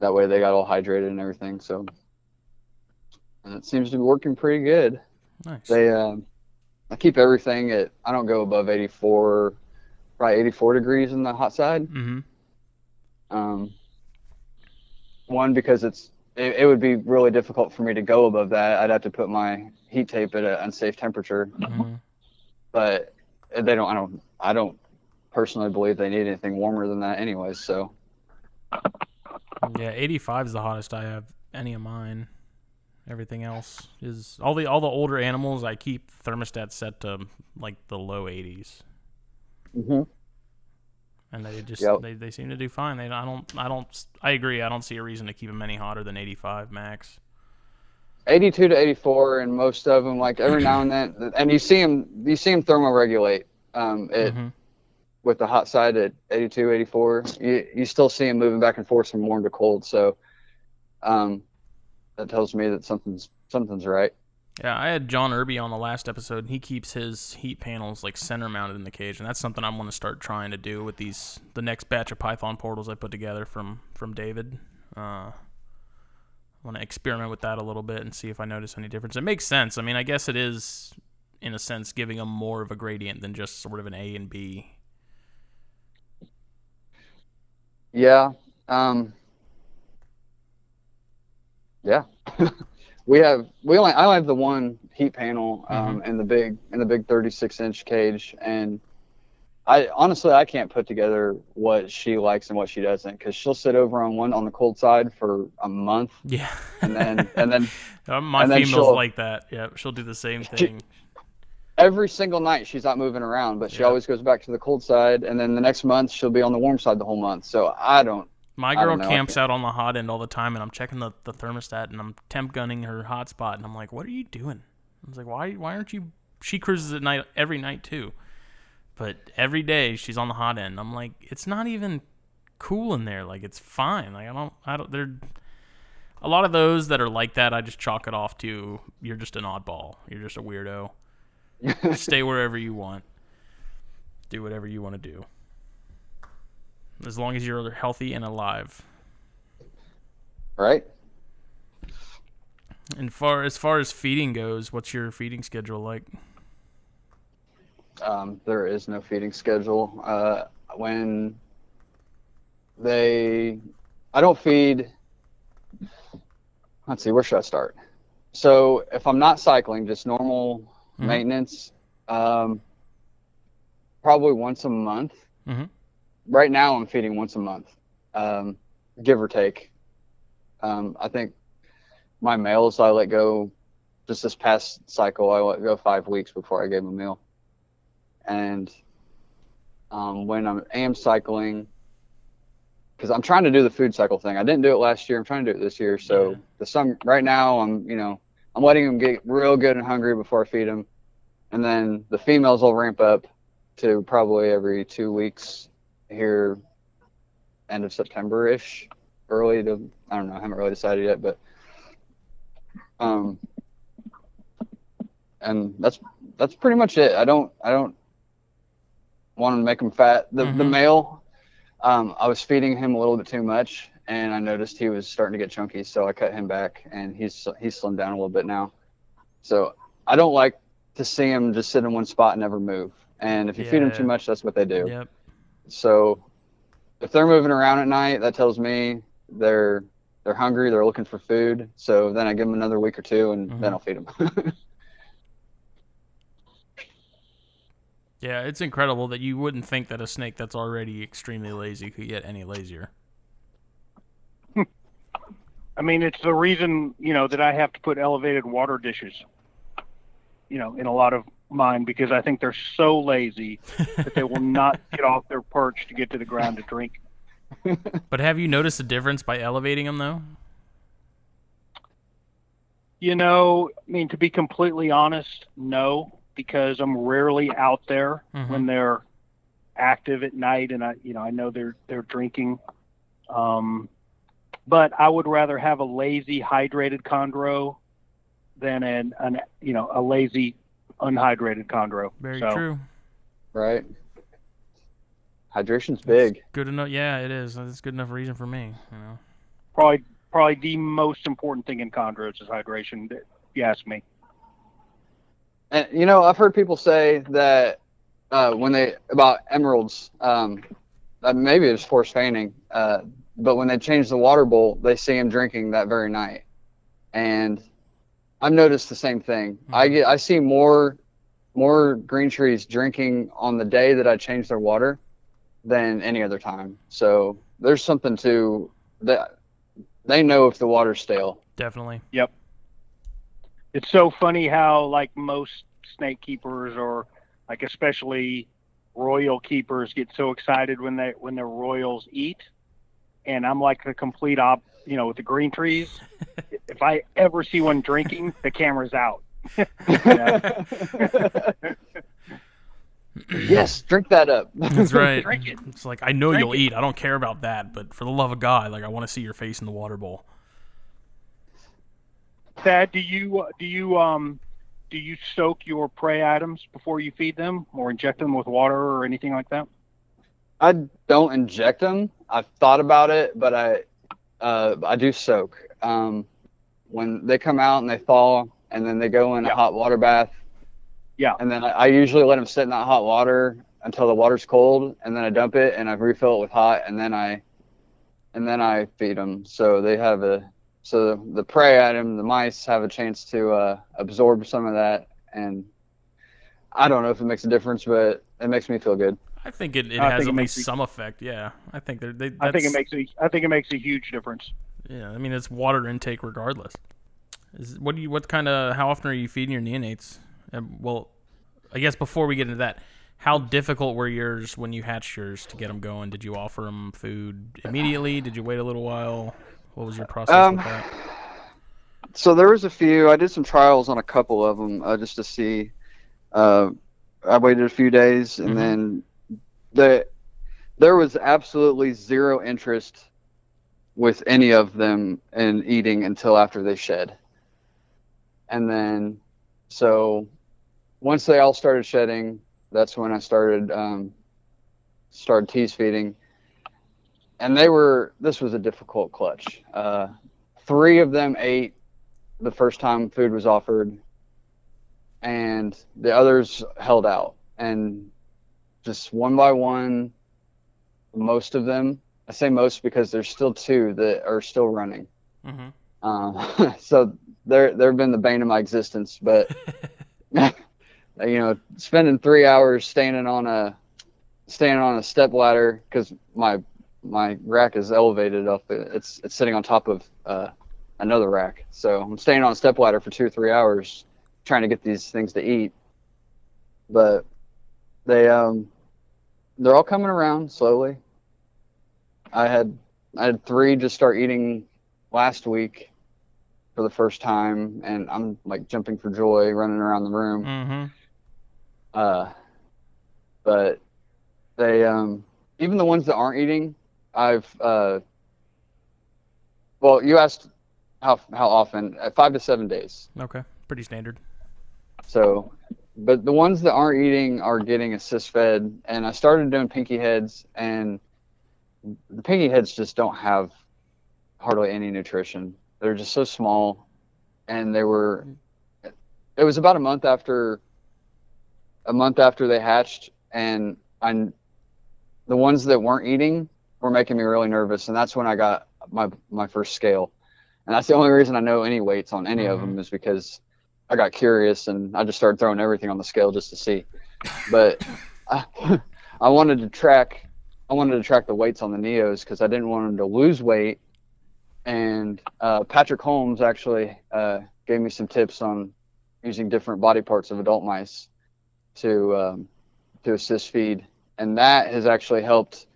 that way they got all hydrated and everything. So, and it seems to be working pretty good. Nice. They, um, I keep everything at I don't go above 84, probably 84 degrees in the hot side. mm-hmm. Um, one because it's it, it would be really difficult for me to go above that. I'd have to put my heat tape at an unsafe temperature. hmm But they don't. I don't. I don't personally believe they need anything warmer than that, anyways. So Yeah, 85 is the hottest I have any of mine. Everything else is all the all the older animals I keep thermostat set to like the low 80s, Mm-hmm. and they just Yep. they, they seem to do fine. They I don't I don't I agree. I don't see a reason to keep them any hotter than 85 max. 82 to 84, and most of them, like every now and then, and you see them, you see them thermoregulate. Um, it Mhm. With the hot side at 82, 84, you, you still see them moving back and forth from warm to cold. So um, that tells me that something's something's right. Yeah, I had John Irby on the last episode. and He keeps his heat panels like center mounted in the cage, and that's something I'm going to start trying to do with these the next batch of Python portals I put together from from David. Uh, I want to experiment with that a little bit and see if I notice any difference. It makes sense. I mean, I guess it is in a sense giving them more of a gradient than just sort of an A and B. Yeah. Um, yeah. we have we only I only have the one heat panel um, in the big in the big 36 inch cage, and I honestly I can't put together what she likes and what she doesn't because she'll sit over on one on the cold side for a month, Yeah, and then and then my and female's she'll- like that. Yeah, she'll do the same thing. Every single night she's not moving around, but she Yeah. always goes back to the cold side, and then the next month she'll be on the warm side the whole month. So I don't. My I don't girl camps out on the hot end all the time, and I'm checking the, the thermostat and I'm temp gunning her hotspot, and I'm like, "What are you doing?" I was like, "Why why aren't you?" She cruises at night every night too, but every day she's on the hot end. I'm like, it's not even cool in there. Like it's fine. Like I don't I don't. They're a lot of those that are like that. I just chalk it off to you're just an oddball. You're just a weirdo. Stay wherever you want. Do whatever you want to do. As long as you're healthy and alive. right? And far as far as feeding goes, what's your feeding schedule like? Um, there is no feeding schedule. Uh, when they, I don't feed. Let's see, where should I start? So if I'm not cycling, just normal Mhm. maintenance, um, probably once a month. Mhm. Right now, I'm feeding once a month, um, give or take. Um, I think my males I let go just this past cycle. I let go five weeks before I gave them a meal and um, when I am am cycling, because I'm trying to do the food cycle thing. I didn't do it last year. I'm trying to do it this year. So Yeah. the some right now, I'm you know I'm letting them get real good and hungry before I feed them, and then the females will ramp up to probably every two weeks here, end of September ish, early to I don't know. I haven't really decided yet, but um, and that's that's pretty much it. I don't I don't want to make him fat. The the Mhm. male, um, I was feeding him a little bit too much, and I noticed he was starting to get chunky, so I cut him back, and he's he's slimmed down a little bit now. So I don't like to see them just sit in one spot and never move. And if you feed them too much, that's what they do. Yep. So if they're moving around at night, that tells me they're they're hungry, they're looking for food. So then I give them another week or two, and Mhm. then I'll feed them. Yeah, it's incredible that you wouldn't think that a snake that's already extremely lazy could get any lazier. I mean, it's the reason you know that I have to put elevated water dishes. You know, in a lot of mine because I think they're so lazy that they will not get off their perch to get to the ground to drink. But have you noticed a difference by elevating them though? You know, I mean, to be completely honest, no, because I'm rarely out there Mhm. when they're active at night, and I, you know, I know they're they're drinking. Um, but I would rather have a lazy hydrated chondro than an, an you know a lazy unhydrated chondro. Very So, true. Right. Hydration's big. Good enough. Yeah, it is. It's good enough reason for me. You know. Probably probably the most important thing in chondros is hydration. If you ask me. And you know, I've heard people say that uh, when they about emeralds, um, uh, maybe it was forced feigning, uh, but when they change the water bowl, they see him drinking that very night, and I've noticed the same thing. I mm-hmm. get I see more more green trees drinking on the day that I change their water than any other time. So there's something to that. They know if the water's stale. Definitely. Yep. It's so funny how like most snake keepers or like especially royal keepers get so excited when they when their royals eat and i'm like the complete op you know with the green trees if i ever see one drinking the camera's out yes, drink that up. That's right. Drink it. It's like I know Drink you'll it. eat. I don't care about that, but for the love of God, like I want to see your face in the water bowl. Thadd, do you do you um do you soak your prey items before you feed them or inject them with water or anything like that I don't inject them. I've thought about it, but I uh, I do soak. Um, when they come out and they thaw, and then they go in Yeah. a hot water bath. Yeah. And then I, I usually let them sit in that hot water until the water's cold, and then I dump it and I refill it with hot, and then I and then I feed them. So they have a so the, the prey item, the mice have a chance to uh, absorb some of that, and I don't know if it makes a difference, but it makes me feel good. I think it, it I has think it at makes least me- some effect. Yeah, I think they're, they. i think it makes a i think it makes a huge difference Yeah, I mean it's water intake regardless. Is what do you what kind of how often are you feeding your neonates? And well, I guess before we get into that, how difficult were yours when you hatched yours to get them going? Did you offer them food immediately? Did you wait a little while? What was your process Um, with that? so there was a few. I did some trials on a couple of them uh, just to see. Uh, I waited a few days, and Mhm. then the there was absolutely zero interest with any of them in eating until after they shed. And then, so once they all started shedding, that's when I started um, started tease feeding. And they were this was a difficult clutch. Uh, three of them ate the first time food was offered, and the others held out. And just one by one, most of them, I say most because there's still two that are still running. hmm Um, so they're they've been the bane of my existence. But you know, spending three hours standing on a standing on a step ladder because my my rack is elevated up. It's it's sitting on top of uh, another rack. So I'm staying on a step ladder for two or three hours trying to get these things to eat. But they um they're all coming around slowly. I had I had three just start eating last week for the first time, and I'm like jumping for joy, running around the room. hmm Uh, but they, um, even the ones that aren't eating, I've, uh, well, you asked how how often? Uh, five to seven days. Okay, pretty standard. So, but the ones that aren't eating are getting assist fed, and I started doing pinky heads, and the pinky heads just don't have hardly any nutrition. They're just so small, and they were. It was about a month after. A month after they hatched, and I, the ones that weren't eating were making me really nervous, and that's when I got my my first scale, and that's the only reason I know any weights on any of mm-hmm. them is because I got curious and I just started throwing everything on the scale just to see. But I, I wanted to track I wanted to track the weights on the Neos because I didn't want them to lose weight. And uh, Patrick Holmes actually uh, gave me some tips on using different body parts of adult mice to um, to assist feed, and that has actually helped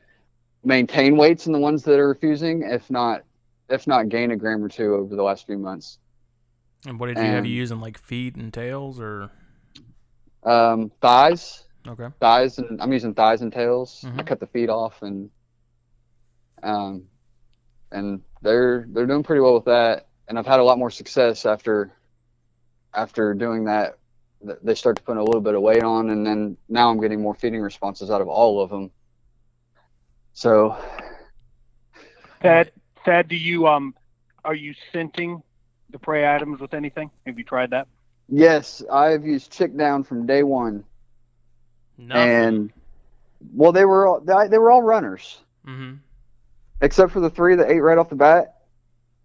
maintain weights in the ones that are refusing, if not if not gain a gram or two over the last few months. And what did you have you using like feet and tails or Um, thighs, okay? thighs, and I'm using thighs and tails. I Mhm. cut the feet off, and um, and they're they're doing pretty well with that. And I've had a lot more success after after doing that. They start to put a little bit of weight on, and then now I'm getting more feeding responses out of all of them. So Thadd, Thadd, do you um, are you scenting the prey items with anything? Have you tried that? yes, I've used chick down from day one, Nothing. and well, they were all they they were all runners. mm-hmm. except for the three that ate right off the bat.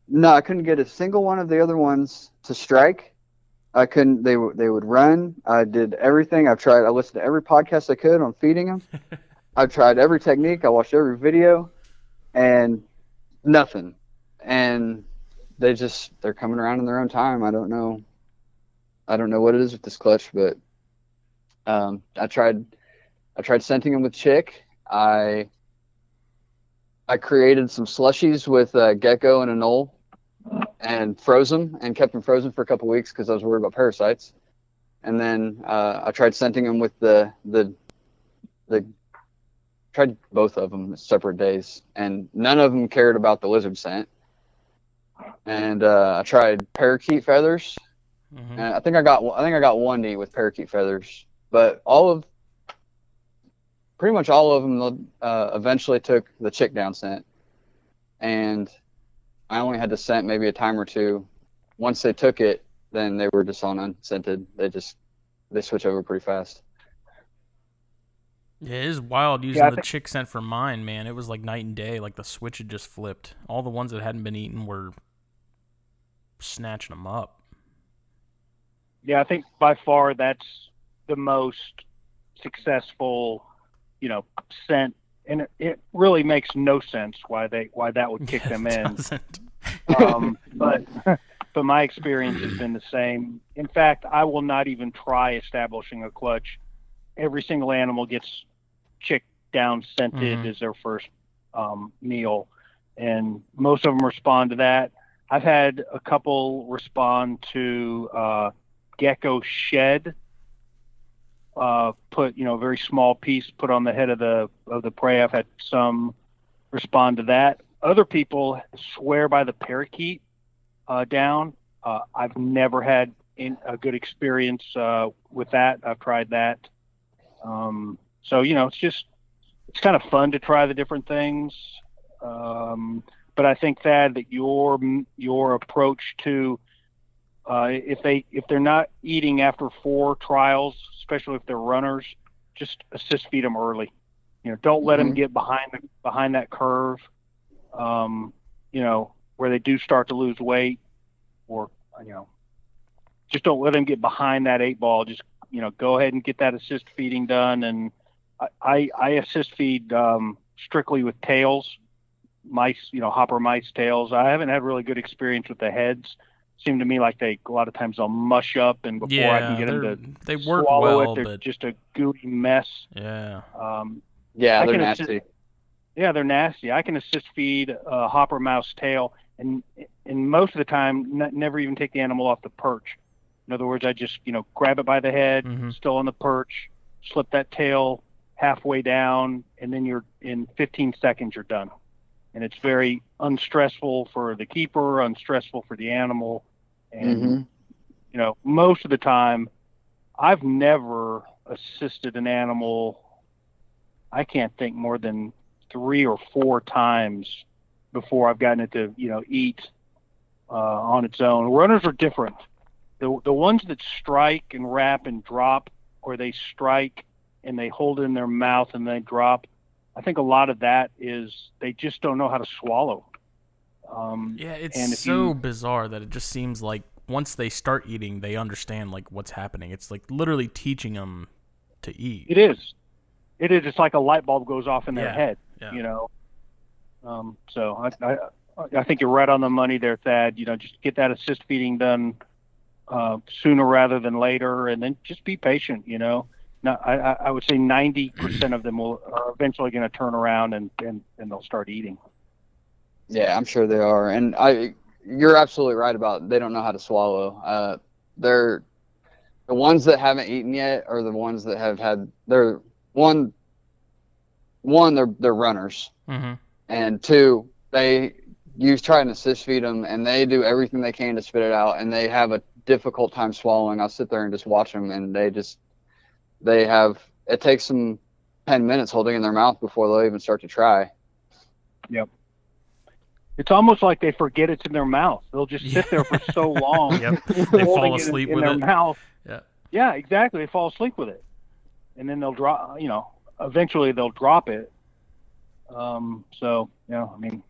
No, I couldn't get a single one of the other ones to strike. I couldn't. They would they would run. I did everything. I've tried. I listened to every podcast I could on feeding them. I've tried every technique. I watched every video, and nothing. And they just they're coming around in their own time. I don't know. I don't know what it is with this clutch, but um, I tried. I tried scenting them with chick. I I created some slushies with uh, gecko and anole and froze them and kept them frozen for a couple weeks because I was worried about parasites. And then uh, I tried scenting them with the the the tried both of them separate days, and none of them cared about the lizard scent. And uh, I tried parakeet feathers, Mm-hmm. and I think I got I think I got one to eat with parakeet feathers, but all of pretty much all of them uh, eventually took the chick down scent, and I only had to scent maybe a time or two. Once they took it, then they were just on unscented. They just they switch over pretty fast. Yeah, it is wild using I the think- chick scent for mine, man. It was like night and day. Like the switch had just flipped. All the ones that hadn't been eaten were snatching them up. Yeah, I think by far that's the most successful, you know, scent, and it, it really makes no sense why they why that would kick Yeah, them in. um, but but my experience has been the same. In fact, I will not even try establishing a clutch. Every single animal gets chick down scented Mhm. as their first um, meal, and most of them respond to that. I've had a couple respond to uh, gecko shed. Uh, put you know a very small piece put on the head of the of the prey. I've had some respond to that. Other people swear by the parakeet uh, down. Uh, I've never had in, a good experience uh, with that. I've tried that. Um, so you know, it's just it's kind of fun to try the different things. Um, but I think that that your your approach to uh, if they if they're not eating after four trials, especially if they're runners, just assist feed them early. You know, don't let them Mhm. get behind the behind that curve. Um, you know, where they do start to lose weight, or you know, just don't let them get behind that eight ball. Just you know, go ahead and get that assist feeding done. And I I, I assist feed um, strictly with tails, mice. You know, hopper mice tails. I haven't had really good experience with the heads. Seem to me like they a lot of times they'll mush up, and before I can get them to they work swallow well, it, they're but just a gooey mess. yeah, Um, Yeah, I they're nasty. assist- yeah, they're nasty. I can assist feed a hopper mouse tail, and and most of the time, n- never even take the animal off the perch. In other words, I just you know grab it by the head, Mhm. still on the perch, slip that tail halfway down, and then you're in 15 seconds you're done. And it's very unstressful for the keeper, unstressful for the animal, and hmm you know, most of the time, I've never assisted an animal. I can't think more than three or four times before I've gotten it to, you know, eat uh, on its own. Runners are different. The the ones that strike and wrap and drop, or they strike and they hold it in their mouth and they drop. I think a lot of that is they just don't know how to swallow. Um, yeah. It's so you- bizarre that it just seems like once they start eating, they understand like what's happening. It's like literally teaching them to eat. It is. it is. It's like a light bulb goes off in their Yeah, head. yeah. You know. Um, so I, I I think you're right on the money there, Thadd. You know, just get that assist feeding done uh, sooner rather than later, and then just be patient. You know, no, I, I I would say 90% of them will are eventually going to turn around and, and and they'll start eating. Yeah, I'm sure they are, and I. You're absolutely right about they don't know how to swallow. Uh, they're the ones that haven't eaten yet are the ones that have had. They're one. One, they're they're runners, Mm-hmm. and two, they you try and assist feed them, and they do everything they can to spit it out, and they have a difficult time swallowing. I'll sit there and just watch them, and they just they have. It takes them ten minutes holding in their mouth before they'll even start to try. Yep. It's almost like they forget it's in their mouth. They'll just sit there for so long. Yep. They holding fall it in- asleep in, with their it. mouth. Yeah. Yeah, exactly. They fall asleep with it, and then they'll drop. You know, eventually they'll drop it. Um. So, you know, I mean,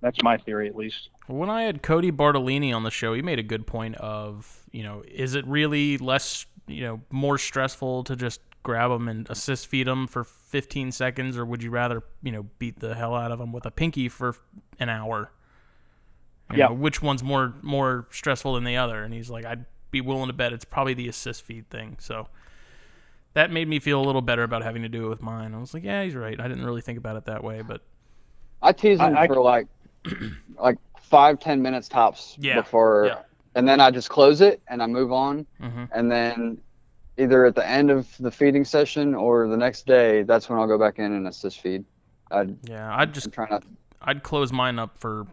that's my theory at least. When I had Cody Bartolini on the show, he made a good point of, you know, is it really less, you know, more stressful to just grab them and assist feed them for 15 seconds, or would you rather, you know, beat the hell out of them with a pinky for an hour? You Yeah. know, which one's more more stressful than the other? And he's like, I'd be willing to bet it's probably the assist feed thing. So that made me feel a little better about having to do it with mine. I was like, yeah, he's right. I didn't really think about it that way, but I tease him I- I- for like like five ten minutes tops Yeah, before, yeah. And then I just close it and I move on, mhm. and then either at the end of the feeding session or the next day, that's when I'll go back in and assist feed. I'd, yeah, I'd just I'm trying to. I'd close mine up for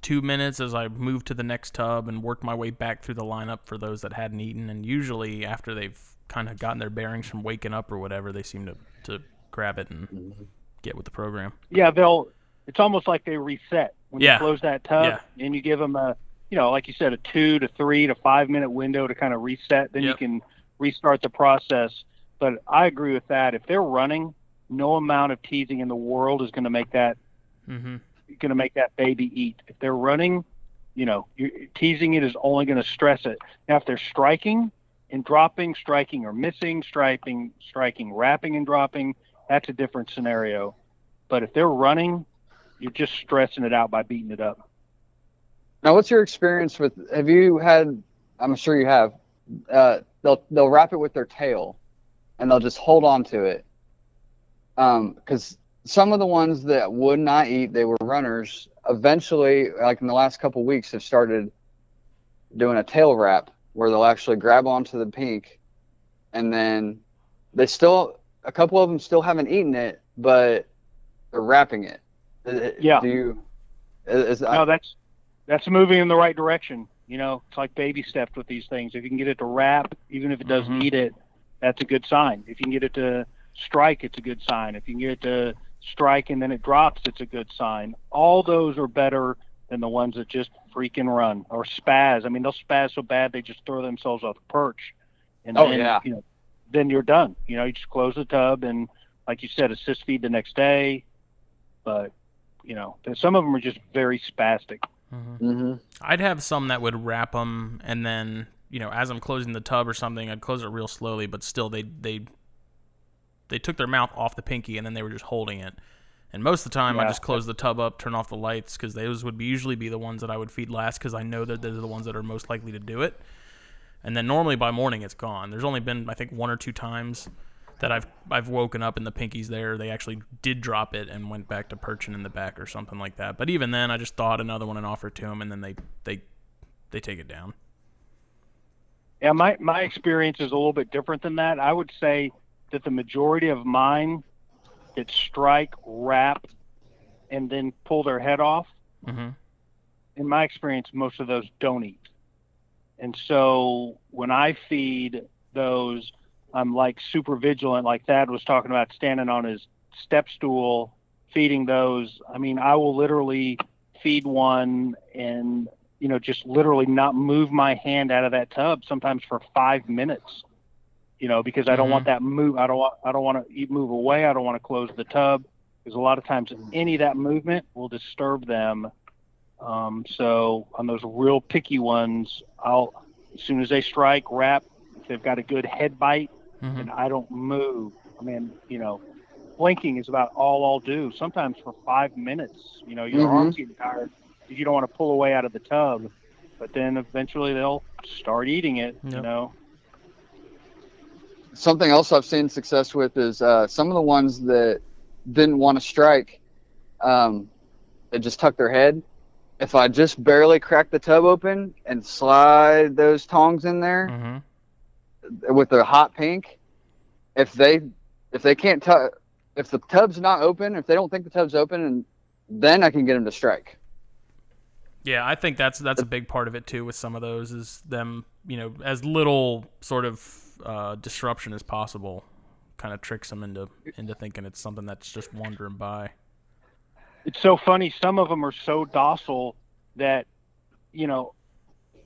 two minutes as I move to the next tub and work my way back through the lineup for those that hadn't eaten. And usually, after they've kind of gotten their bearings from waking up or whatever, they seem to, to grab it and get with the program. Yeah, they'll. It's almost like they reset when Yeah. you close that tub Yeah. and you give them a, you know, like you said, a two to three to five minute window to kind of reset. Then you can restart the process. But I agree with that. If they're running, no amount of teasing in the world is going to make that Mm-hmm. going to make that baby eat. If they're running, you know, teasing it is only going to stress it. Now, if they're striking and dropping, striking or missing, striking, striking, wrapping and dropping, that's a different scenario. But if they're running, you're just stressing it out by beating it up. Now, what's your experience with? Have you had? I'm sure you have. Uh, they'll they'll wrap it with their tail, and they'll just hold on to it. Um, because some of the ones that would not eat, they were runners. Eventually, like in the last couple weeks, have started doing a tail wrap where they'll actually grab onto the pink, and then they still a couple of them still haven't eaten it, but they're wrapping it. Uh, Yeah. Do you? Is, is, No, that's that's moving in the right direction. You know, it's like baby steps with these things. If you can get it to wrap, even if it doesn't Mhm. eat it, that's a good sign. If you can get it to strike, it's a good sign. If you can get it to strike and then it drops, it's a good sign. All those are better than the ones that just freaking run or spaz. I mean, they'll spaz so bad they just throw themselves off the perch. And Oh, then, yeah. you know, then you're done. You know, you just close the tub and, like you said, assist feed the next day. But you know, some of them are just very spastic. Mm-hmm. hmm I'd have some that would wrap them, and then you know, as I'm closing the tub or something, I'd close it real slowly, but still, they they they took their mouth off the pinky, and then they were just holding it. And most of the time, I just close the tub up, turn off the lights, because those would be usually be the ones that I would feed last, because I know that they're the ones that are most likely to do it. And then normally by morning, it's gone. There's only been I think one or two times that I've I've woken up and the pinkies there. They actually did drop it and went back to perching in the back or something like that. But even then, I just thought another one and offered to them, and then they they they take it down. Yeah, my my experience is a little bit different than that. I would say that the majority of mine that strike, wrap, and then pull their head off. Mm-hmm. In my experience, most of those don't eat. And so when I feed those, I'm like super vigilant, like Thadd was talking about, standing on his step stool, feeding those. I mean, I will literally feed one and you know just literally not move my hand out of that tub sometimes for five minutes you know because i don't want that move i don't want i don't want to move away i don't want to close the tub because a lot of times any of that movement will disturb them um, so on those real picky ones i'll as soon as they strike wrap if they've got a good head bite Mm-hmm. and i don't move I mean, you know, blinking is about all I'll do. Sometimes for five minutes, you know, your Mhm. arms getting tired because you don't want to pull away out of the tub. But then eventually they'll start eating it. You know. Something else I've seen success with is uh, some of the ones that didn't want to strike, um, they just tuck their head. If I just barely crack the tub open and slide those tongs in there Mm-hmm. With the hot pink, if they if they can't tu- if the tub's not open, if they don't think the tub's open, and then I can get them to strike. Yeah, I think that's that's a big part of it too. With some of those, is them you know as little sort of uh, disruption as possible, kind of tricks them into into thinking it's something that's just wandering by. It's so funny. Some of them are so docile that, you know,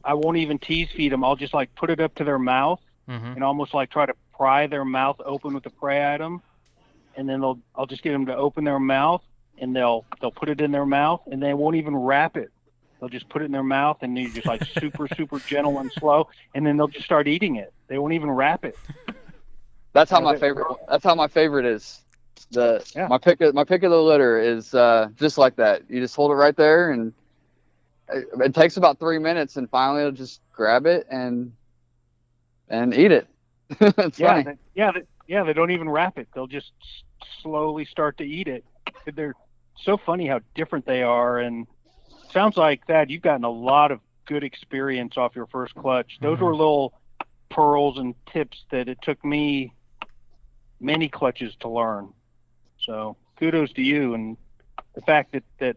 I won't even tease feed them. I'll just like put it up to their mouth Mm-hmm. and almost like try to pry their mouth open with the prey item, and then they'll I'll just get them to open their mouth and they'll they'll put it in their mouth and they won't even wrap it. They'll just put it in their mouth and they're just like super super gentle and slow, and then they'll just start eating it. They won't even wrap it. That's how Yeah, my but- favorite. That's how my favorite is. The Yeah. my pick of my pick of the litter is uh, just like that. You just hold it right there, and it, it takes about three minutes, and finally it'll just grab it and and eat it. it's yeah, funny. they, yeah, they, yeah. They don't even wrap it. They'll just slowly start to eat it. They're so funny how different they are, and sounds like that you've gotten a lot of good experience off your first clutch. Those Mhm. were little pearls and tips that it took me many clutches to learn. So kudos to you, and the fact that that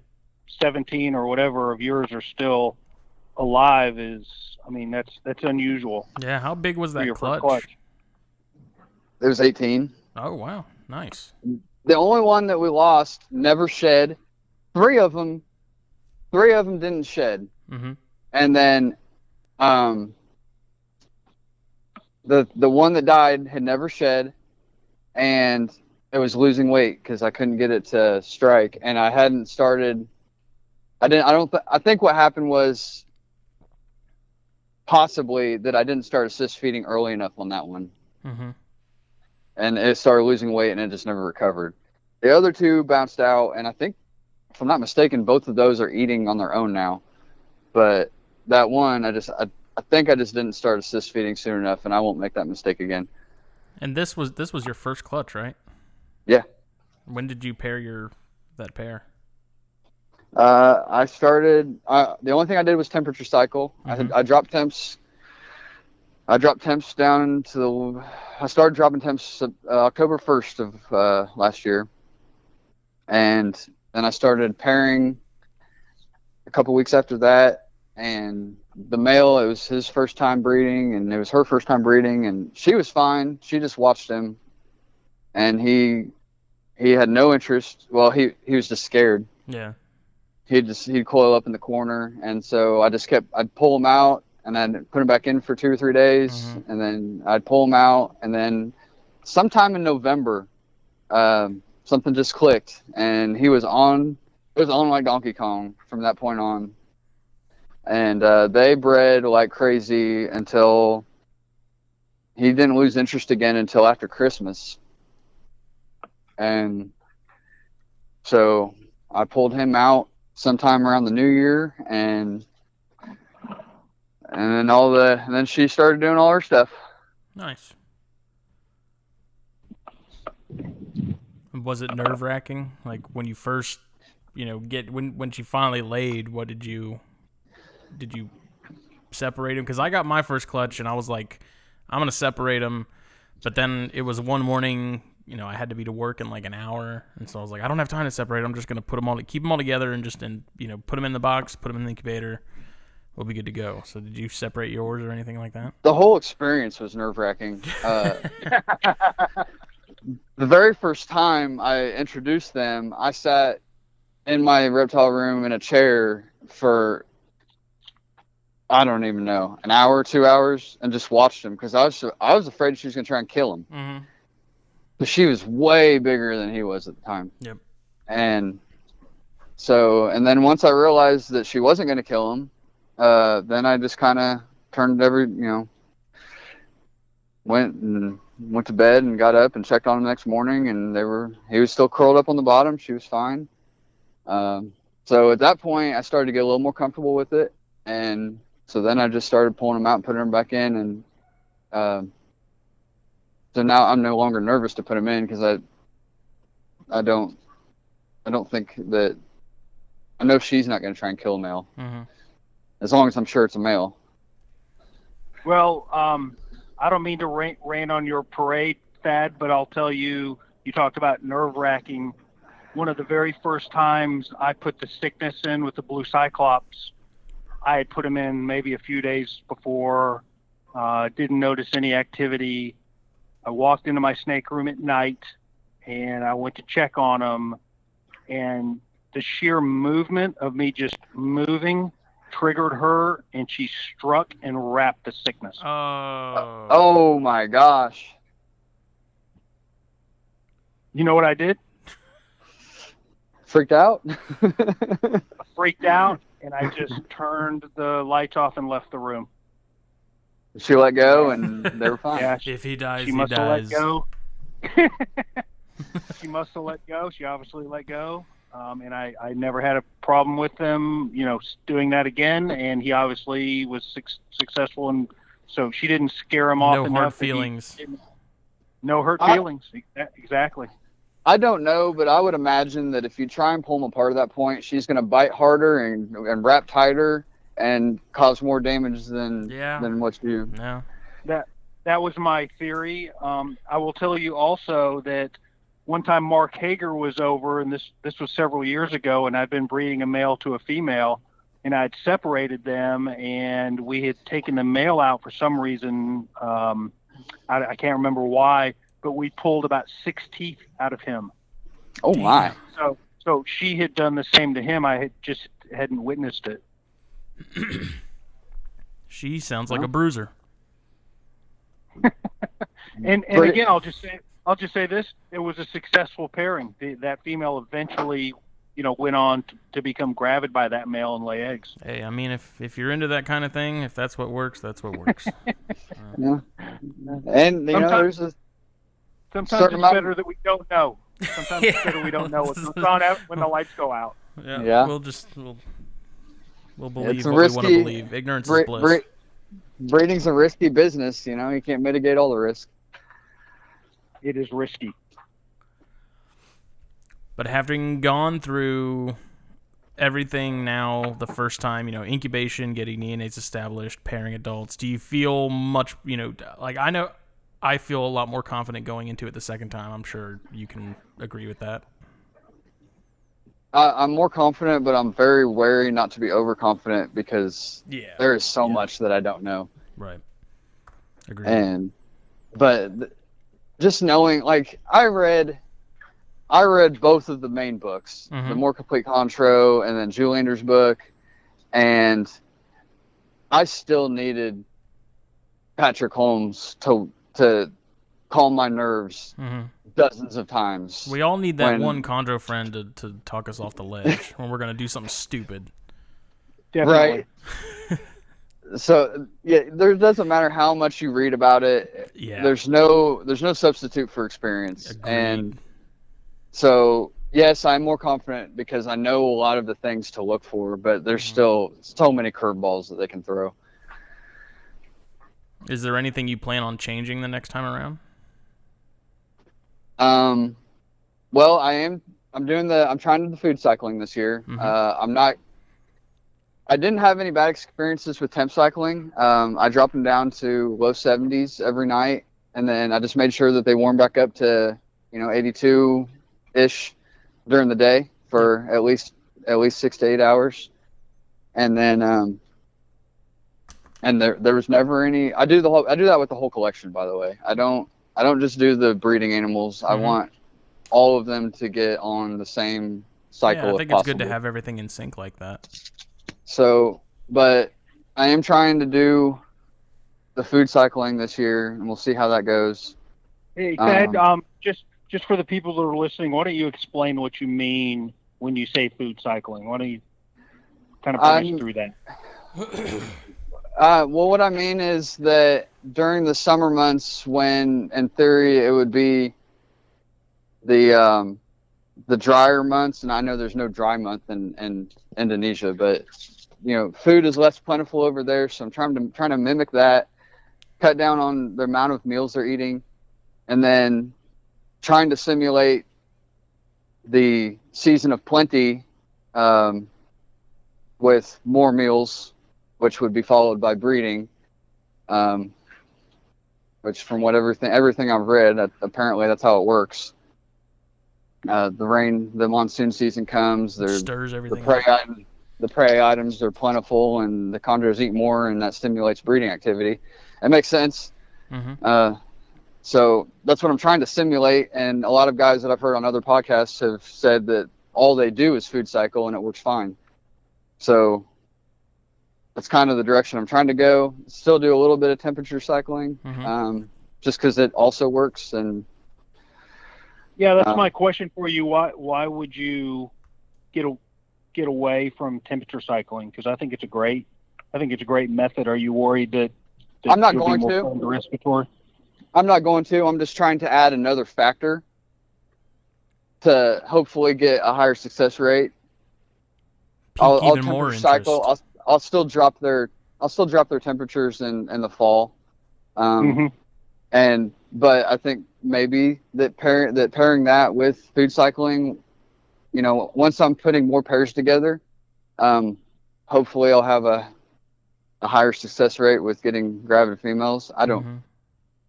17 or whatever of yours are still alive is, I mean, that's that's unusual Yeah, how big was that clutch? clutch. It was 18. Oh wow, nice. The only one that we lost never shed. Three of them, three of them didn't shed. Mm-hmm. and then um the the one that died had never shed and it was losing weight because i couldn't get it to strike and i hadn't started i didn't i don't th- i think what happened was possibly that i didn't start assist feeding early enough on that one Mm-hmm. and it started losing weight and it just never recovered the other two bounced out and i think if i'm not mistaken both of those are eating on their own now but that one i just i, I think i just didn't start assist feeding soon enough and i won't make that mistake again And this was this was your first clutch, right? Yeah. When did you pair your that pair? Uh, i started uh, the only thing i did was temperature cycle. I, had, Mhm. I dropped temps. I dropped temps down to the i started dropping temps uh, october 1st of uh, last year. And then i started pairing a couple weeks after that. And the male it was his first time breeding and it was her first time breeding and she was fine. She just watched him. And he he had no interest. Well he he was just scared. Yeah. He'd just he'd coil up in the corner. And so i just kept i'd pull him out and then put him back in for two or three days. Mhm. and then i'd pull him out. And then sometime in november um, something just clicked and he was on it was on like donkey kong from that point on. And uh, they bred like crazy until he didn't lose interest again until after christmas. And so i pulled him out sometime around the new year and and then all the and then she started doing all her stuff Nice. Was it nerve wracking? Like when you first, you know, get when when she finally laid, what did you did you separate him? Because I got my first clutch and I was like, I'm gonna separate him, but then it was one morning. You know, I had to be to work in like an hour, and so I was like, I don't have time to separate. I'm just gonna put them all, keep them all together, and just and you know, put them in the box, put them in the incubator. We'll be good to go. So, did you separate yours or anything like that? the whole experience was nerve wracking uh, the very first time I introduced them, I sat in my reptile room in a chair for I don't even know an hour, two hours, and just watched them because I was I was afraid she was gonna try and kill them. Mm-hmm. But she was way bigger than he was at the time. Yep. And so, and then once I realized that she wasn't gonna kill him, uh, then I just kind of turned every, you know, went and went to bed and got up and checked on him the next morning, and they were he was still curled up on the bottom. She was fine. Um, so at that point, I started to get a little more comfortable with it, and so then I just started pulling them out and putting them back in, and um, so now I'm no longer nervous to put them in because I I don't I don't think that I know she's not going to try and kill a male hmm as long as I'm sure it's a male. Well, um, I don't mean to rain, rain on your parade, Thadd, but I'll tell you, you talked about nerve wracking. One of the very first times I put the sickness in with the blue cyclops, I had put him in maybe a few days before, uh, didn't notice any activity. I walked into my snake room at night and I went to check on them. and the sheer movement of me just moving triggered her and she struck and wrapped the sickness. Oh. Uh, oh my gosh. You know what I did? Freaked out? I freaked out and I just turned the lights off and left the room. She let go and they were fine. Yeah, she, If he dies, she he must have let go. she must have let go. She obviously let go. Um, and I, I never had a problem with them, you know, doing that again. And he obviously was suc successful. And so she didn't scare him off No enough. hard that he feelings. no hurt feelings. Exa- Exactly. I don't know, but I would imagine that if you try and pull them apart at that point, she's going to bite harder and, and wrap tighter and cause more damage than Yeah. than what you. No. that was my theory. Um, I will tell you also that one time Mark Hager was over, and this this was several years ago, and I'd been breeding a male to a female, and I'd separated them, and we had taken the male out for some reason. Um, I, I can't remember why, but we pulled about six teeth out of him. Oh my! So so she had done the same to him. I had just hadn't witnessed it. She sounds like Huh? a bruiser. And and again, I'll just say I'll just say this: it was a successful pairing. The, that female eventually, you know, went on to, to become gravid by that male and lay eggs. Hey, I mean, if if you're into that kind of thing, if that's what works, that's what works. Yeah. And you know, Sometimes- there's a Sometimes Certain it's amount- better that we don't know. Sometimes it's better we don't know what's going on out when the lights go out. yeah. Yeah. We'll just we'll we'll believe It's a what we want to risky- believe. Ignorance bre- is bliss. bre- breeding's a risky business. You know, you can't mitigate all the risk. It is risky. But having gone through everything now the first time, you know, incubation, getting neonates established, pairing adults, do you feel much, you know, like I know I feel a lot more confident going into it the second time. I'm sure you can agree with that. I, I'm more confident, but I'm very wary not to be overconfident because Yeah. there is so Yeah. much that I don't know. Right. Agreed. and but th- just knowing like i read i read both of the main books the Mhm. more complete Chondro and then juliander's book and i still needed patrick holmes to to calm my nerves hmm dozens of times We all need that When- one chondro friend to, to talk us off the ledge when we're gonna do something stupid. Definitely. right so yeah there doesn't matter how much you read about it Yeah. there's no there's no substitute for experience Agreed. and so yes i'm more confident because i know a lot of the things to look for but there's Mhm. still so many curveballs that they can throw Is there anything you plan on changing the next time around? Um well i am i'm doing the i'm trying to do the food cycling this year. Mhm. uh, i'm not i didn't have any bad experiences with temp cycling. Um, i dropped them down to low 70s every night and then i just made sure that they warm back up to you know 82 ish during the day for at least at least six to eight hours. And then um and there there was never any i do the whole i do that with the whole collection by the way. I don't i don't just do the breeding animals i Mhm. want all of them to get on the same cycle yeah, I if think it's good to have everything in sync like that. So, but I am trying to do the food cycling this year, and we'll see how that goes. Hey, Thadd, Um, um, just just for the people that are listening, why don't you explain what you mean when you say food cycling? Why don't you kind of put I'm- us through that? Uh, well, what I mean is that during the summer months, when in theory it would be the um, the drier months, and I know there's no dry month in, in Indonesia, but you know, food is less plentiful over there, so I'm trying to trying to mimic that, cut down on the amount of meals they're eating, and then trying to simulate the season of plenty um, with more meals, which would be followed by breeding. Um, which, from what everything everything I've read, that apparently that's how it works. Uh, the rain, the monsoon season comes. Stirs the everything. prey item, the prey items are plentiful, and the chondros eat more, and that stimulates breeding activity. It makes sense. Mhm. Uh, so that's what I'm trying to simulate, and a lot of guys that I've heard on other podcasts have said that all they do is food cycle, and it works fine. So that's kind of the direction I'm trying to go. Still do a little bit of temperature cycling, Mhm. um, just because it also works, and Yeah, that's Uh, my question for you. Why why would you get a, get away from temperature cycling? Because I think it's a great I think it's a great method. Are you worried that, that I'm not going to. prone respiratory? I'm not going to. I'm just trying to add another factor to hopefully get a higher success rate. Pique I'll, I'll even more temperature cycle. I'll, I'll still drop their I'll still drop their temperatures in in the fall. Um, hmm and but I think maybe that pair that pairing that with food cycling, you know, once I'm putting more pairs together, um, hopefully I'll have a a higher success rate with getting gravid females. I don't. Mhm.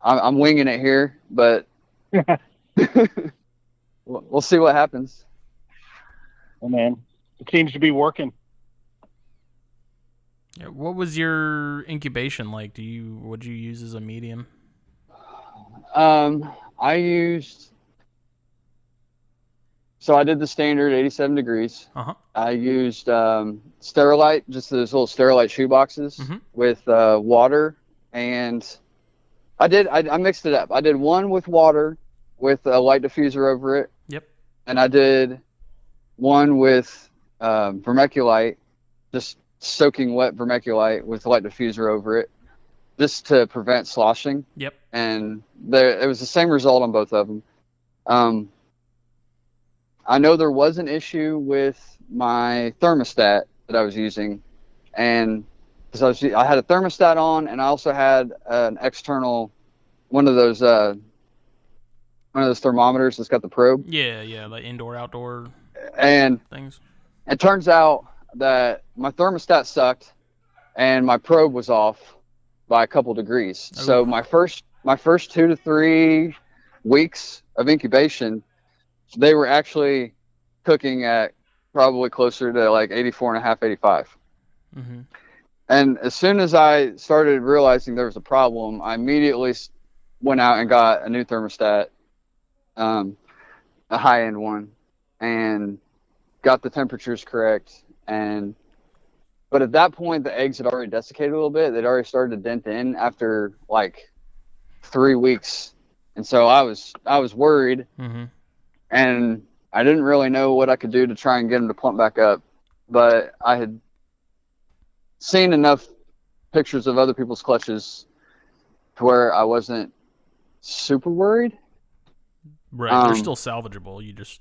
I'm, I'm winging it here, but we'll, we'll see what happens. Oh, man, it seems to be working. What was your incubation like? Do you would you use as a medium? Um, I used. So I did the standard 87 degrees. Uh-huh. I used um, Sterilite, just those little Sterilite shoe boxes Mhm. with uh, water, and I did. I, I mixed it up. I did one with water, with a light diffuser over it. Yep. And I did one with um, vermiculite, just soaking wet vermiculite with a light diffuser over it, just to prevent sloshing Yep. and there it was the same result on both of them. Um, I know there was an issue with my thermostat that I was using, and because I was I had a thermostat on, and I also had an external one of those uh, one of those thermometers that's got the probe, Yeah, yeah, like indoor outdoor and things. it turns out that my thermostat sucked and my probe was off by a couple degrees. So Oh. my first my first 2 to 3 weeks of incubation they were actually cooking at probably closer to like 84 and a half 85. hmm And as soon as I started realizing there was a problem, I immediately went out and got a new thermostat, um, a high end one, and got the temperatures correct. And but at that point, the eggs had already desiccated a little bit. They'd already started to dent in after like three weeks, and so I was I was worried, hmm and I didn't really know what I could do to try and get them to plump back up. But I had seen enough pictures of other people's clutches to where I wasn't super worried. Right. Um, They're still salvageable. You just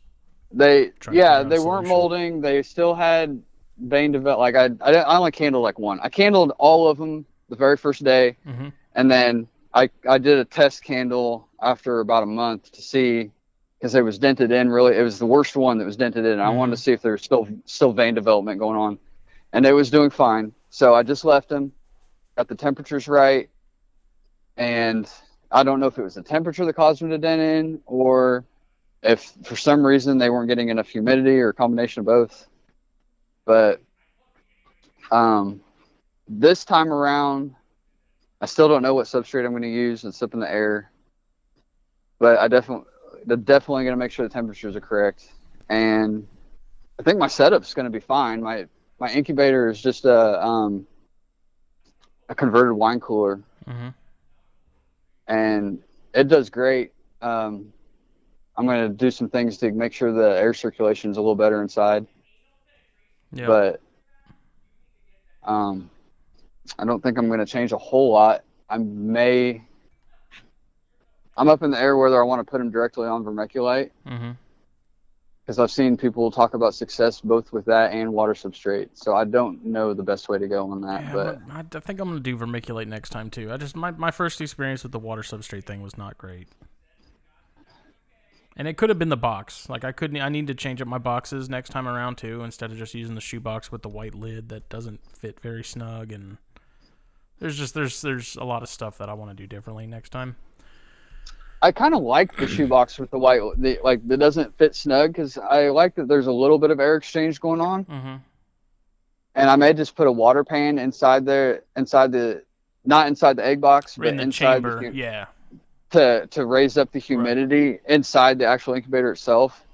They yeah, they weren't molding. They still had vein develop. Like I, I, I only candled like one. I candled all of them the very first day, hmm and then I I did a test candle after about a month to see because it was dented in. Really, it was the worst one that was dented in. I wanted to see if there was still still vein development going on, and it was doing fine. So I just left them, got the temperatures right, and I don't know if it was the temperature that caused them to dent in or if for some reason they weren't getting enough humidity or a combination of both. But um, this time around, I still don't know what substrate I'm going to use. It's up in the air, but I definitely, they're definitely going to make sure the temperatures are correct. And I think my setup's going to be fine. My my incubator is just a um, a converted wine cooler, mm-hmm. and it does great. Um, I'm going to do some things to make sure the air circulation is a little better inside. Yeah. but um, I don't think I'm going to change a whole lot. I may. I'm up in the air whether I want to put them directly on vermiculite Mm-hmm. because I've seen people talk about success both with that and water substrate. So I don't know the best way to go on that, Yeah, but I think I'm gonna do vermiculite next time too. I just my, my first experience with the water substrate thing was not great, and it could have been the box. Like I couldn't. I need to change up my boxes next time around too, instead of just using the shoebox with the white lid that doesn't fit very snug. And there's just there's there's a lot of stuff that I want to do differently next time. I kind of like the shoebox with the white, the, like that doesn't fit snug because I like that there's a little bit of air exchange going on. Mm-hmm. and I may just put a water pan inside there, inside the, not inside the egg box, but In the inside chamber, the, yeah. To to raise up the humidity inside the actual incubator itself,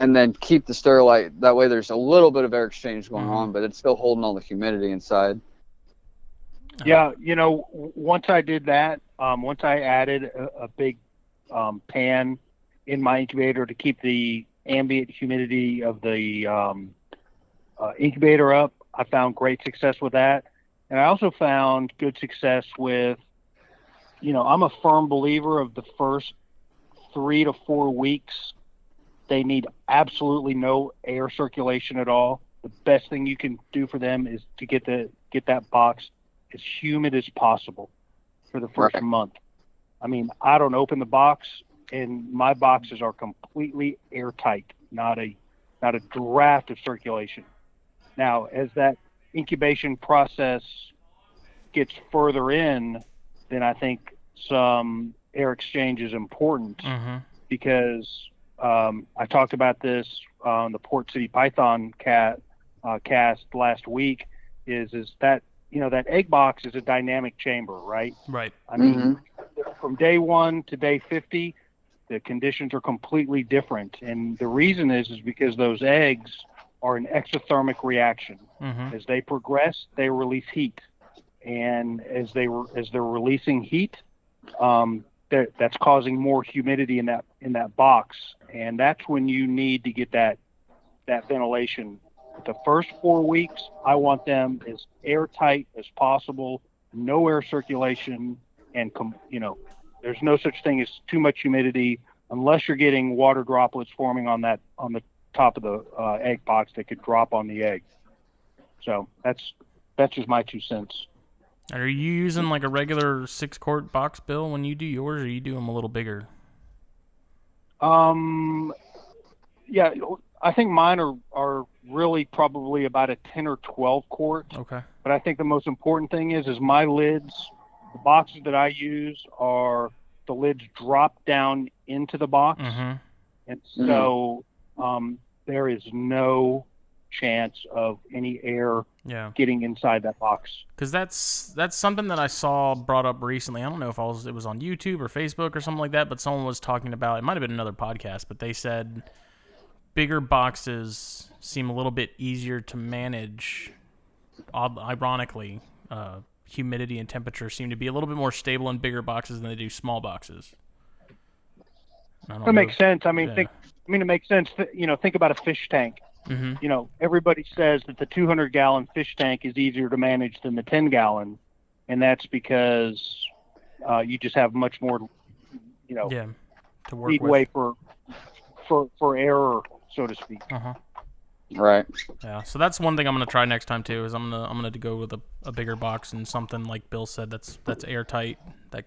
and then keep the Sterilite. That way, there's a little bit of air exchange going Mhm. on, but it's still holding all the humidity inside. Yeah, you know, once I did that, um, once I added a, a big um, pan in my incubator to keep the ambient humidity of the um, uh, incubator up, I found great success with that. And I also found good success with, you know, I'm a firm believer of the first three to four weeks, they need absolutely no air circulation at all. The best thing you can do for them is to get the get that box as humid as possible for the first Right. month. I mean, I don't open the box, and my boxes are completely airtight, not a not a draft of circulation. Now, as that incubation process gets further in, then I think some air exchange is important Mm-hmm. because um, I talked about this on the Port City Python cat uh, cast last week. Is is that you know that egg box is a dynamic chamber, right? Right. I mean, Mhm. from day one to day 50, the conditions are completely different, and the reason is is because those eggs are an exothermic reaction. Mm-hmm. As they progress, they release heat, and as they were as they're releasing heat, um, that that's causing more humidity in that in that box, and that's when you need to get that that ventilation. The first four weeks, I want them as airtight as possible, no air circulation, and com- you know, there's no such thing as too much humidity unless you're getting water droplets forming on that on the top of the uh, egg box that could drop on the egg. So that's that's just my two cents. Are you using like a regular six quart box bill when you do yours, or you do them a little bigger? Um, yeah, I think mine are are really probably about a ten or twelve quart. Okay. But I think the most important thing is is my lids, the boxes that I use are the lids drop down into the box, Mm-hmm. and so um, there is no chance of any air Yeah. getting inside that box. Because that's that's something that I saw brought up recently. I don't know if I was it was on YouTube or Facebook or something like that, but someone was talking about it. Might have been another podcast, but they said bigger boxes seem a little bit easier to manage. Ironically, uh, humidity and temperature seem to be a little bit more stable in bigger boxes than they do small boxes. That makes sense. I mean, Yeah. think. I mean, it makes sense. Th- You know, think about a fish tank. Hmm you know, everybody says that the 200 gallon fish tank is easier to manage than the 10 gallon, and that's because uh, you just have much more, you know, Yeah. To work leadway with. for for for error, so to speak. Uh-huh. Right. Yeah, so that's one thing I'm gonna try next time too. Is I'm gonna I'm gonna go with a, a bigger box and something like Bill said that's that's airtight that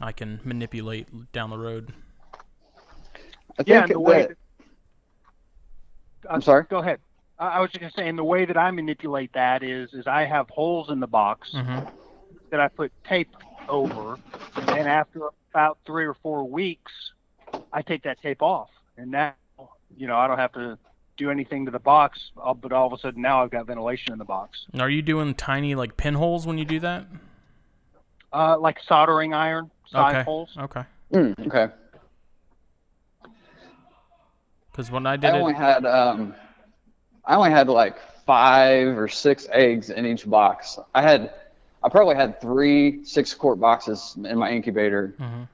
I can manipulate down the road. I think Yeah, and the way. that- That, I'm sorry. Go ahead. I, I was just gonna say, and the way that I manipulate that is, is I have holes in the box Mm-hmm. that I put tape over, and after about three or four weeks, I take that tape off, and now, you know, I don't have to do anything to the box, uh, but all of a sudden now I've got ventilation in the box, Are you doing tiny like pinholes when you do that? uh, like soldering iron side Okay. holes. Okay. Mm, okay. Because when I did I it, only had um, I only had like five or six eggs in each box. I had, I probably had three six quart boxes in my incubator, Mhm.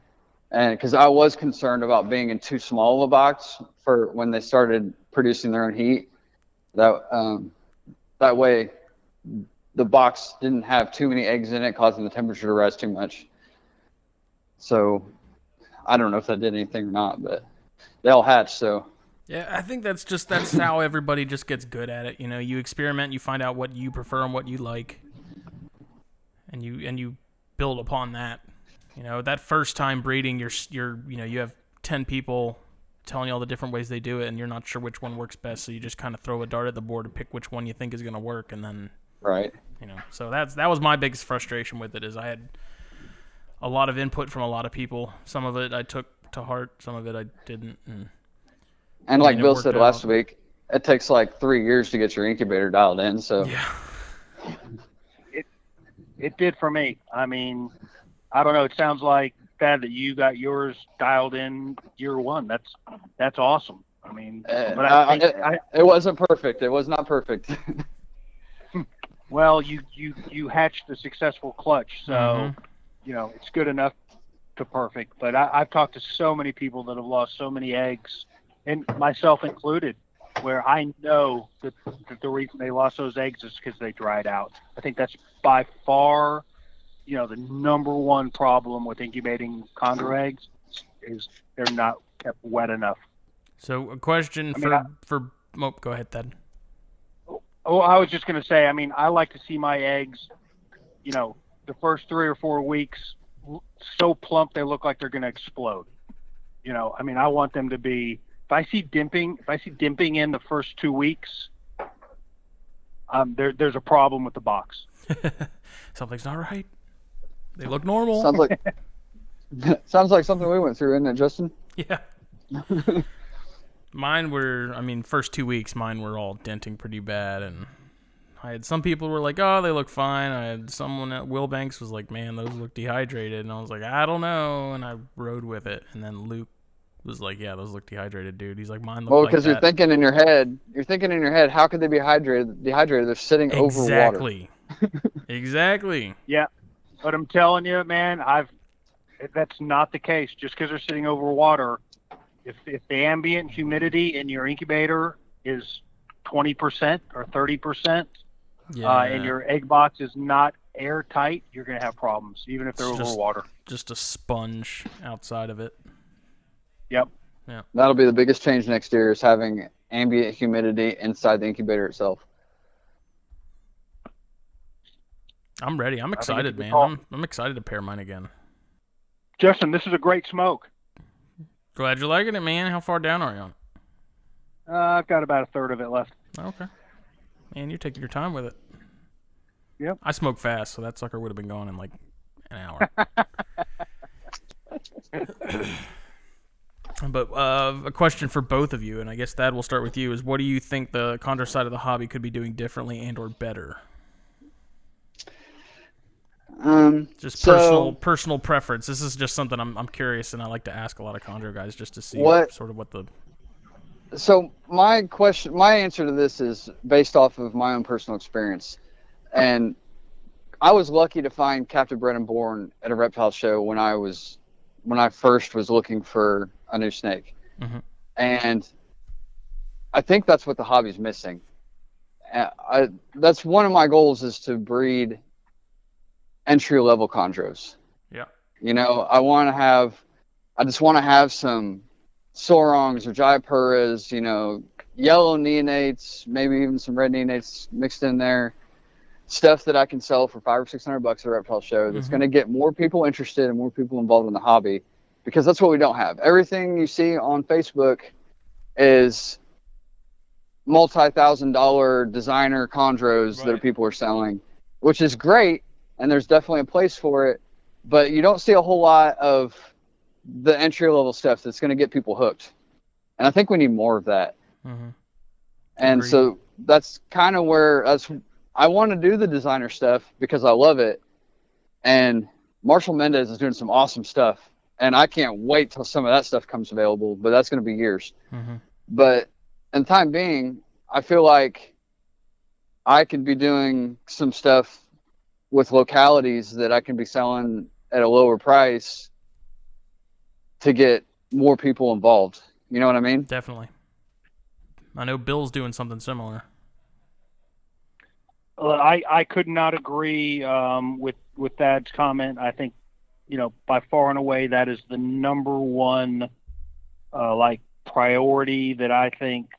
and because I was concerned about being in too small of a box for when they started producing their own heat. That um, that way, the box didn't have too many eggs in it, causing the temperature to rise too much. So I don't know if that did anything or not, but they all hatched. So Yeah, I think that's just that's how everybody just gets good at it. You know, you experiment, you find out what you prefer and what you like, and you and you build upon that. You know, that first time breeding, you're you're you know you have ten people telling you all the different ways they do it, and you're not sure which one works best, so you just kind of throw a dart at the board and pick which one you think is going to work, and then right. you know so that's that was my biggest frustration with it is i had a lot of input from a lot of people some of it i took to heart some of it i didn't and And like mean, Bill said out. last week, it takes like three years to get your incubator dialed in. So yeah It did for me. I mean, I don't know. It sounds like Thadd that you got yours dialed in year one. That's that's awesome. I mean, Uh, but I think it, I, it wasn't perfect. It was not perfect. well, you you you hatched a successful clutch, so Mhm. you know it's good enough to perfect. But I, I've talked to so many people that have lost so many eggs, and myself included, where I know that, that the reason they lost those eggs is because they dried out. I think that's by far, you know, the number one problem with incubating chondro eggs is they're not kept wet enough. so a question I mean, for I- for oh, go ahead then. Oh, I was just going to say, I mean, I like to see my eggs, you know, the first three or four weeks so plump they look like they're going to explode. You know, I mean, I want them to be. If I see dimping, if I see dimping in the first two weeks, um, there, there's a problem with the box. something's not right. They look normal. Sounds like sounds like something we went through, isn't it, Justin? yeah. Mine were i mean first two weeks mine were all denting pretty bad and i had some people were like oh they look fine. I had someone at will banks was like man those look dehydrated. And i was like i don't know. And i rode with it. And then luke was like yeah those look dehydrated dude he's like mine look Well, like because you're that." thinking in your head, you're thinking in your head, how could they be hydrated? Dehydrated? They're sitting over water. exactly exactly Yeah, But I'm telling you, man, I've that's not the case. Just because they're sitting over water, if if the ambient humidity in your incubator is 20% or 30%, yeah uh, and your egg box is not airtight, you're going to have problems, even if they're It's over just- water. just a sponge outside of it Yep. Yeah. That'll be the biggest change next year is having ambient humidity inside the incubator itself. i'm ready i'm think it's a excited man. I'm, I'm excited to pair mine again Justin, this is a great smoke. glad you're liking it man how far down are you on it Uh, I've got about a third of it left. Okay. Man, you're taking your time with it. Yep. I smoke fast, so that sucker would have been gone in like an hour. but uh, a question for both of you, and I guess Thadd will start with you: is what do you think the Chondro side of the hobby could be doing differently and/or better? Um, Just So- personal personal preference. This is just something I'm I'm curious, and I like to ask a lot of Chondro guys just to see What- sort of what the so my question, my answer to this is based off of my own personal experience, and I was lucky to find Captain Brennan Bourne at a reptile show when I was when I first was looking for a new snake, Mhm. and I think that's what the hobby's missing. Uh, I, that's one of my goals is to breed entry level chondros. Yeah. You know, I want to have, I just want to have some Sorongs or Jayapuras, you know, yellow neonates, maybe even some red neonates mixed in there. Stuff that I can sell for five or six hundred bucks at a reptile show that's Mhm. going to get more people interested and more people involved in the hobby because that's what we don't have. Everything you see on Facebook is multi thousand dollar designer chondros that people are selling, which is great. And there's definitely a place for it. But you don't see a whole lot of the entry level stuff that's going to get people hooked. And I think we need more of that. hmm And Agreed. so that's kind of where that's I want to do the designer stuff because I love it. And Marshall Mendez is doing some awesome stuff. And I can't wait till some of that stuff comes available, but that's going to be years. hmm But in the time being, I feel like I could be doing some stuff with localities that I can be selling at a lower price to get more people involved. You know what I mean? Definitely. I know Bill's doing something similar. I I could not agree um, with with that comment. I think you know by far and away that is the number one uh, like priority that I think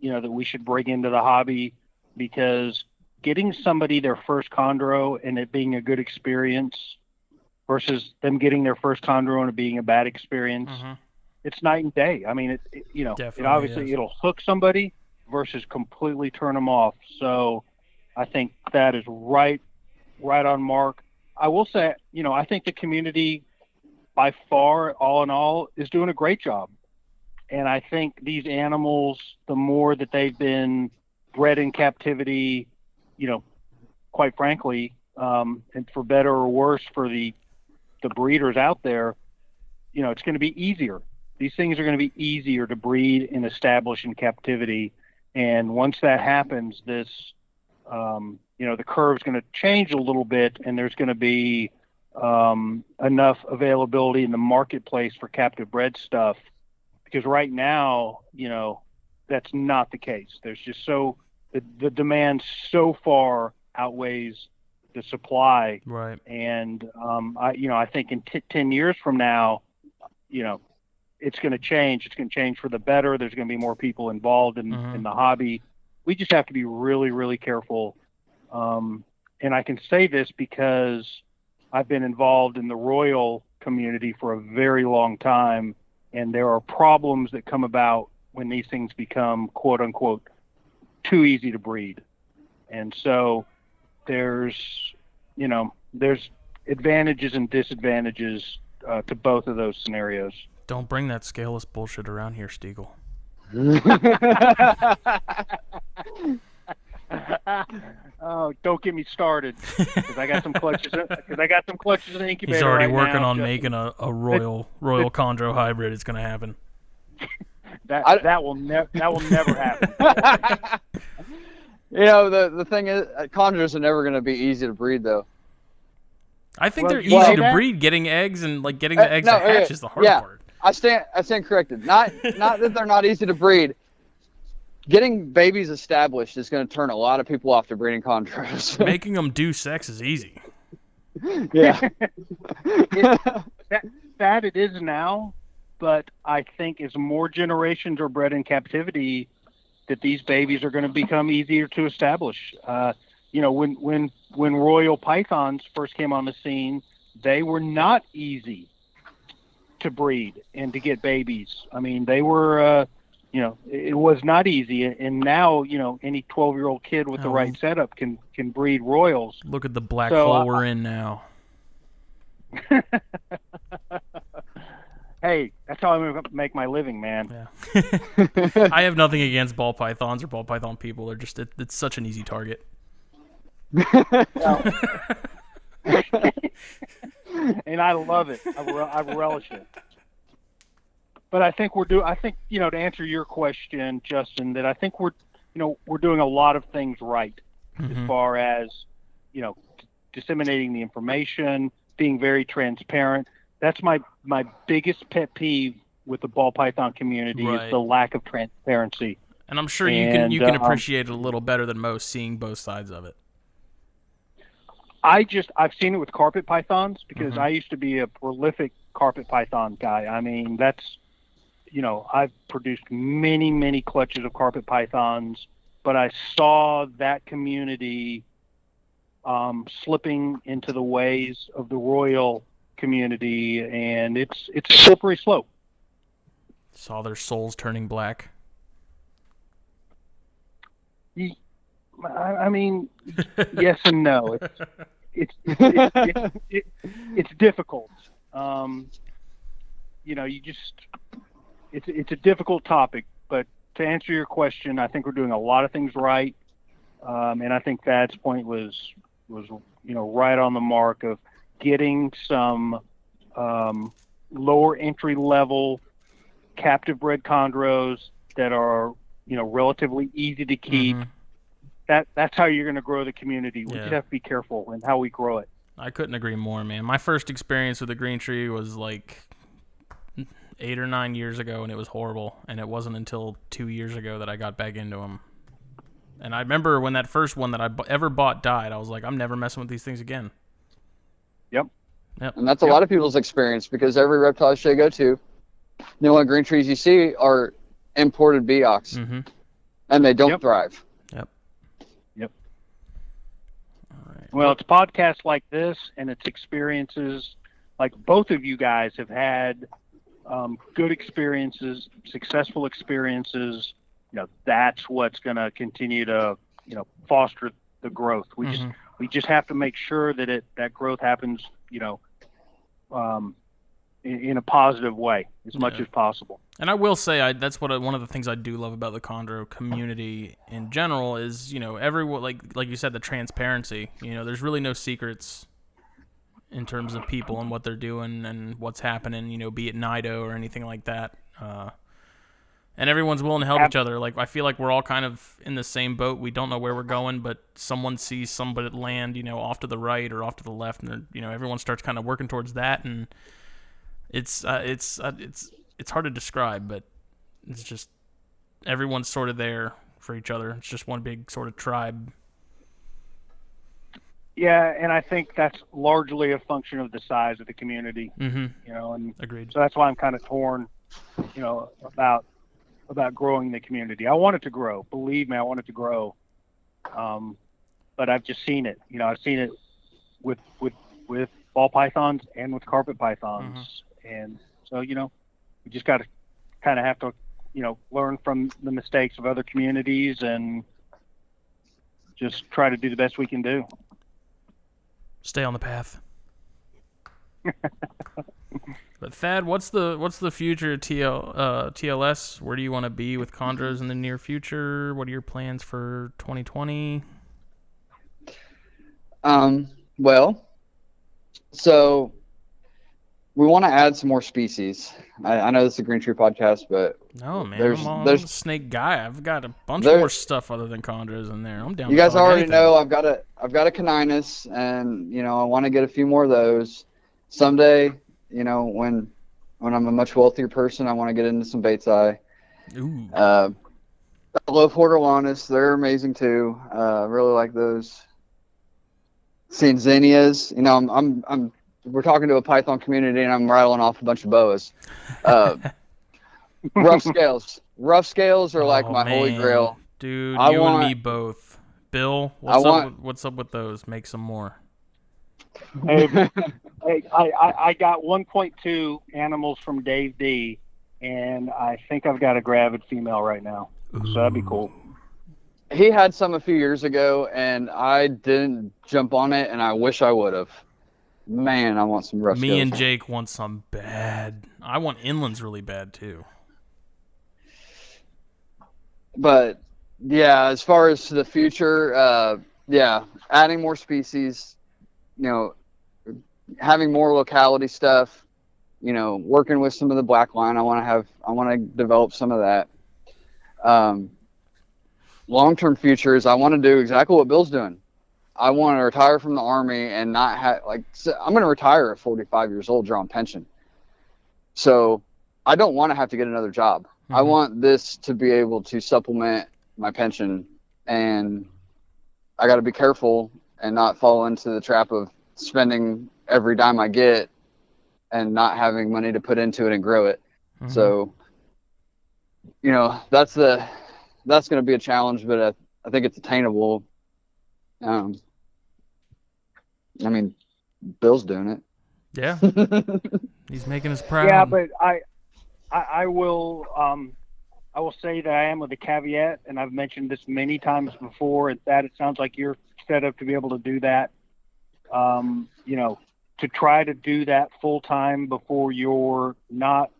you know that we should bring into the hobby because getting somebody their first chondro and it being a good experience versus them getting their first chondro and it being a bad experience Mhm. it's night and day i mean it, it- you know it obviously is. it'll hook somebody versus completely turn them off so i think that is right right on mark i will say you know i think the community by far all in all is doing a great job. And i think these animals the more that they've been bred in captivity you know quite frankly um, and for better or worse for the the breeders out there you know it's going to be easier. These things are going to be easier to breed and establish in captivity. And once that happens this um, you know the curve's going to change a little bit and there's going to be um, enough availability in the marketplace for captive bred stuff because right now you know that's not the case there's just so the, the demand so far outweighs the supply Right. and um, I, you know, I think in t- ten years from now, you know, it's going to change. It's going to change for the better. There's going to be more people involved in, Mhm. in the hobby. We just have to be really, really careful. Um, and I can say this because I've been involved in the royal community for a very long time, and there are problems that come about when these things become quote unquote too easy to breed. And so there's, you know, there's advantages and disadvantages uh, to both of those scenarios. Don't bring that scaleless bullshit around here, Stegall. oh, don't get me started because I got some clutches. Because I got some clutches in the incubator. He's already right working now, on just- making a, a royal royal chondro hybrid. It's gonna happen. that. I- that will never. That will never happen. you know, the the thing is, uh, chondros are never going to be easy to breed, though. I think Well, they're easy say to breed. Getting eggs and like getting Uh, the eggs no, to hatch okay, is the hard yeah. part. I stand I stand corrected. Not not that they're not easy to breed. Getting babies established is going to turn a lot of people off to breeding chondros. Making them do sex is easy. yeah. that it is now, but I think as more generations are bred in captivity, that these babies are going to become easier to establish. Uh, you know, when when when royal pythons first came on the scene, they were not easy to breed and to get babies. I mean, they were. Uh, you know, it it was not easy, and now you know any twelve-year-old kid with the Oh. right setup can can breed royals. Look at the black So, hole uh, we're in now. Hey, that's how I make my living, man. Yeah. I have nothing against ball pythons or ball python people. They're just it, it's such an easy target. and I love it. I, re- I relish it. But I think we're do. I think you know to answer your question, Justin, that I think we're you know we're doing a lot of things right as Mhm. far as you know disseminating the information, being very transparent. That's my my biggest pet peeve with the ball python community Right. is the lack of transparency. And I'm sure you can you can um, appreciate it a little better than most seeing both sides of it. I just I've seen it with carpet pythons because Mhm. I used to be a prolific carpet python guy. I mean, that's you know, I've produced many, many clutches of carpet pythons, but I saw that community um, slipping into the ways of the royal community, and it's it's a slippery slope. Saw their souls turning black. I, I mean, yes and no. It's it's it's, it's, it, it's difficult. Um, you know, you just it's it's a difficult topic. But to answer your question, I think we're doing a lot of things right, um, and I think Thadd's point was was you know right on the mark of getting some um, lower entry level captive bred chondros that are you know relatively easy to keep Mhm. That that's how you're going to grow the community. We Yeah. just have to be careful in how we grow it. I couldn't agree more, man. My first experience with the green tree was like eight or nine years ago, and it was horrible. And it wasn't until two years ago that I got back into them. And I remember when that first one that I ever bought died, I was like, I'm never messing with these things again. Yep. Yep. And that's a Yep. lot of people's experience because every reptile show you go to, the only green trees you see are imported Biaks, Mm-hmm. and they don't Yep. thrive. All right. Well, it's podcasts like this and it's experiences like both of you guys have had um, good experiences, successful experiences. You know, that's what's going to continue to, you know, foster the growth. We just Mhm. we just have to make sure that it that growth happens, you know, um, in, a positive way as much Yeah. as possible. And I will say, I, that's what I, one of the things I do love about the Chondro community in general is, you know, everyone like like you said, the transparency. You know, there's really no secrets in terms of people and what they're doing and what's happening. You know, be it Nido or anything like that. Uh, and everyone's willing to help each other. Like I feel like we're all kind of in the same boat. We don't know where we're going, but someone sees somebody land, you know, off to the right or off to the left, and you know, everyone starts kind of working towards that. And it's uh, it's uh, it's it's hard to describe, but it's just everyone's sort of there for each other. It's just one big sort of tribe. Yeah, and I think that's largely a function of the size of the community, Mm-hmm. you know, and Agreed. So that's why I'm kind of torn, you know, about about growing the community. I want it to grow. Believe me, I want it to grow. Um, but I've just seen it. You know, I've seen it with with with ball pythons and with carpet pythons, and so you know, we just got to kind of have to, you know, learn from the mistakes of other communities and just try to do the best we can do. Stay on the path. but Thadd, what's the what's the future of TL uh, TLS? Where do you want to be with Chondros in the near future? What are your plans for 2020? Um, well, so we want to add some more species. I, I know this is a Green Tree podcast, but No, man, There's- I'm, there's- snake guy. I've got a bunch There- more stuff other than Chondros in there. I'm down. you guys already anything. know I've got a I've got a caninus, and you know I want to get a few more of those someday. You know when when I'm a much wealthier person, I want to get into some batesii. Ooh. Uh, I love hortulanus. They're amazing too. Uh, really like those. Seeing zinnias, you know, I'm, I'm, I'm, we're talking to a Python community and I'm rattling off a bunch of boas. Uh, rough scales. Rough scales are like Oh, my holy grail. Dude, I you want- and me both. Bill, what's want- up? With, what's up with those? Make some more. Hey, hey, I, I, I got 1.2 animals from Dave D, and I think I've got a gravid female right now. So that'd be cool. he had some a few years ago and I didn't jump on it and I wish I would have. Man, I want some rough Me and Jake want some bad. I want inlands really bad too. but yeah, as far as the future, uh, yeah, adding more species, you know, having more locality stuff, you know, working with some of the black line. I want to have, I want to develop some of that. Um, long-term future is I want to do exactly what Bill's doing. I want to retire from the army and not have like so I'm going to retire at 45 years old, drawing pension. So I don't want to have to get another job. I Mhm. want this to be able to supplement my pension, and I got to be careful and not fall into the trap of spending every dime I get and not having money to put into it and grow it. Mhm. So, you know, that's the that's going to be a challenge, but I, I think it's attainable. Um, I mean, Bill's doing it. yeah, he's making us proud. Yeah, but I, I, I will, um, I will say that I am with a caveat, and I've mentioned this many times before. That, it sounds like you're set up to be able to do that. Um, you know, to try to do that full time before you're not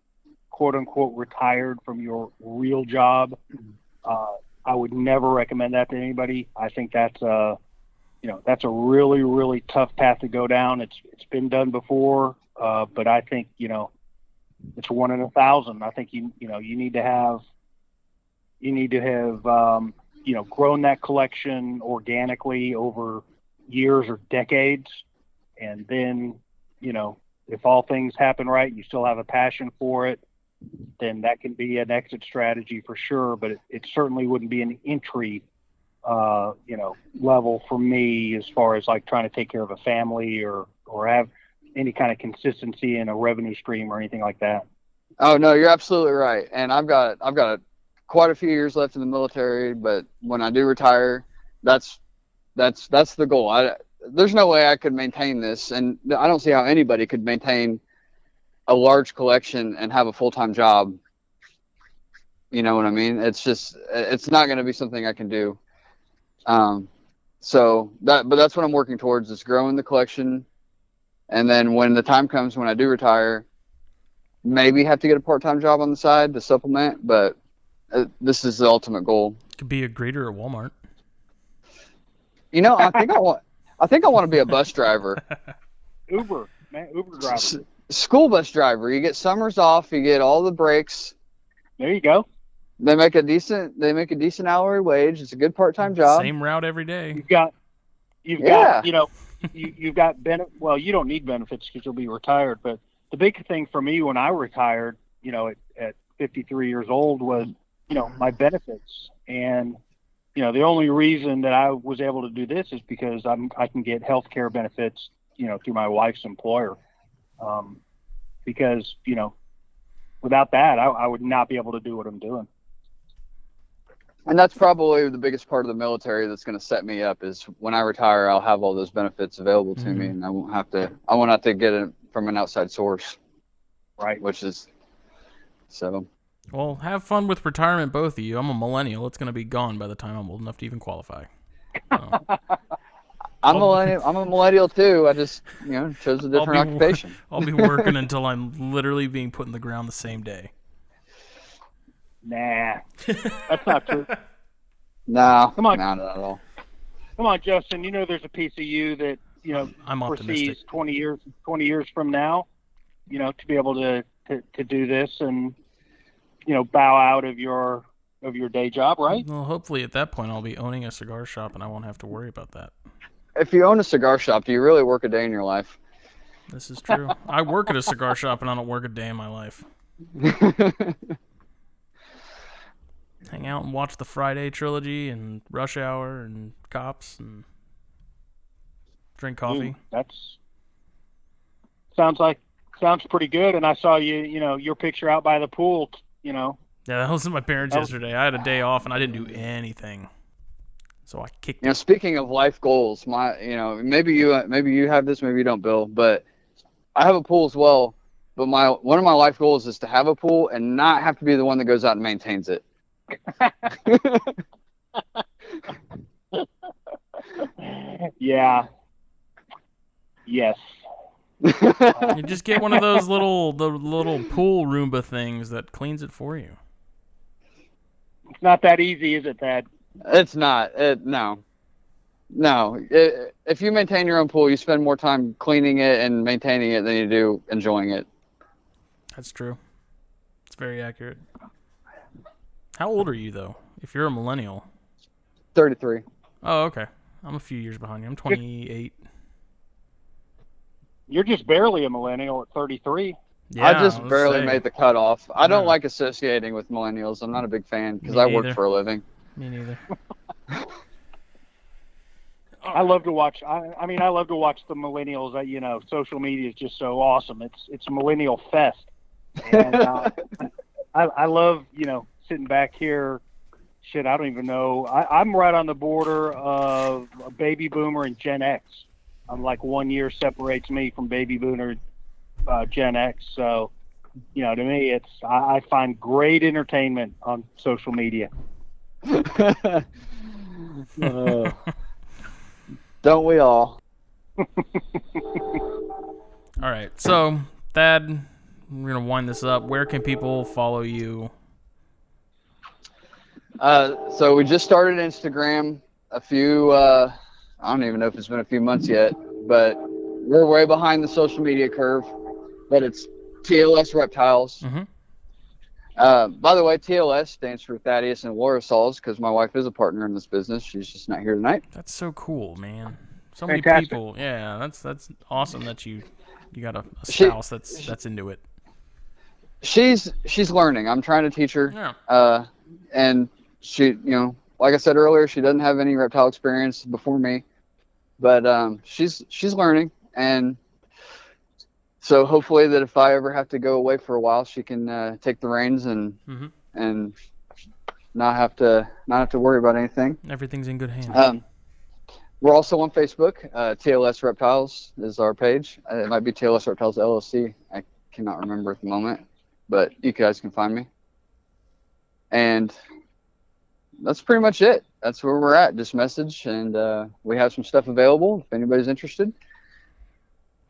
quote unquote retired from your real job. Uh, I would never recommend that to anybody. I think that's a, you know, that's a really, really tough path to go down. It's it's been done before, uh, but I think you know, it's one in a thousand. I think you you know you need to have, you need to have um, you know grown that collection organically over years or decades, and then you know if all things happen right, you still have a passion for it, then that can be an exit strategy for sure. But it, it certainly wouldn't be an entry uh, you know, level for me as far as like trying to take care of a family or or have any kind of consistency in a revenue stream or anything like that. Oh no, you're absolutely right. And I've got I've got quite a few years left in the military, but when I do retire, that's that's that's the goal. I there's no way I could maintain this, and I don't see how anybody could maintain a large collection and have a full time job. You know what I mean? It's just it's not going to be something I can do. Um, so that but that's what I'm working towards is growing the collection, and then when the time comes when I do retire, maybe have to get a part time job on the side to supplement. But uh, this is the ultimate goal. Could be a greeter at Walmart. You know, I think I want. I think I want to be a bus driver. Uber, man, Uber driver. S- school bus driver. You get summers off. You get all the breaks. There you go. They make a decent. They make a decent hourly wage. It's a good part time job. Same route every day. You've got, you've Yeah. got, you know, you, you've got benefit. Well, you don't need benefits because you'll be retired. But the big thing for me when I retired, you know, at, at 53 years old was, you know, my benefits. And, you know, the only reason that I was able to do this is because I'm, I can get health care benefits, you know, through my wife's employer. Um, because, you know, without that, I, I would not be able to do what I'm doing. And that's probably the biggest part of the military that's going to set me up is when I retire, I'll have all those benefits available to me, Mhm. and I won't have to. I won't have to get it from an outside source, Right. which is so. Well, have fun with retirement, both of you. I'm a millennial. It's going to be gone by the time I'm old enough to even qualify. So, I'm a I'll- millennial. I'm a millennial too. I just you know chose a I'll different be- occupation. I'll be working until I'm literally being put in the ground the same day. Nah, that's not true. No, Come on. not at all. Come on, Justin. You know there's a piece of you that you know I'm foresees 20 years 20 years from now, you know, to be able to, to to do this and you know bow out of your of your day job, right? Well, hopefully at that point I'll be owning a cigar shop and I won't have to worry about that. If you own a cigar shop, do you really work a day in your life? This is true. I work at a cigar shop and I don't work a day in my life. Hang out and watch the Friday trilogy and Rush Hour and Cops and drink coffee. Ooh, that's sounds like sounds pretty good. And I saw you, you know, your picture out by the pool. You know, Yeah, that was at my parents Oh. yesterday. I had a day off and I didn't do anything. So I kicked You know, it. speaking of life goals, my you know maybe you uh, maybe you have this, maybe you don't, Bill. But I have a pool as well. But my one of my life goals is to have a pool and not have to be the one that goes out and maintains it. yeah, yes. You just get one of those little the little pool Roomba things that cleans it for you. It's not that easy, is it, Thadd? it's not. It, no, no. It, if you maintain your own pool, you spend more time cleaning it and maintaining it than you do enjoying it. That's true. It's very accurate. How old are you though? If you're a millennial. Thirty-three. Oh, okay. I'm a few years behind you. I'm 28. You're just barely a millennial at 33. Yeah, I just was barely saying. made the cutoff. I don't Yeah. like associating with millennials. I'm not a big fan because I work for a living. Me neither. I love to watch. I, I mean, I love to watch the millennials. uh, You know, social media is just so awesome. It's it's a millennial fest, and uh, I, I love you know sitting back here. Shit, I don't even know. I, I'm right on the border of a baby boomer and Gen X. I'm like one year separates me from baby boomer, uh, Gen X. So, you know, to me, it's I, I find great entertainment on social media. Uh, don't we all? All right. So, Thadd, we're going to wind this up. Where can people follow you? Uh, so we just started Instagram a few. Uh, I don't even know if it's been a few months yet, but we're way behind the social media curve. But it's TLS Reptiles. Mhm. Uh, by the way, TLS stands for Thaddeus and Laura Sauls because my wife is a partner in this business. She's just not here tonight. That's so cool, man. So many Fantastic. people. Yeah, that's that's awesome that you you got a, a She- spouse that's that's into it. She's she's learning. I'm trying to teach her. Yeah. Uh, and she, you know, like I said earlier, she doesn't have any reptile experience before me, but um, she's she's learning, and so hopefully that if I ever have to go away for a while, she can uh, take the reins and Mhm. and not have to not have to worry about anything. Everything's in good hands. Um, we're also on Facebook. Uh, TLS Reptiles is our page. Uh, it might be TLS Reptiles LLC. I cannot remember at the moment, but you guys can find me. And that's pretty much it. That's where we're at. Just message, and uh, we have some stuff available if anybody's interested.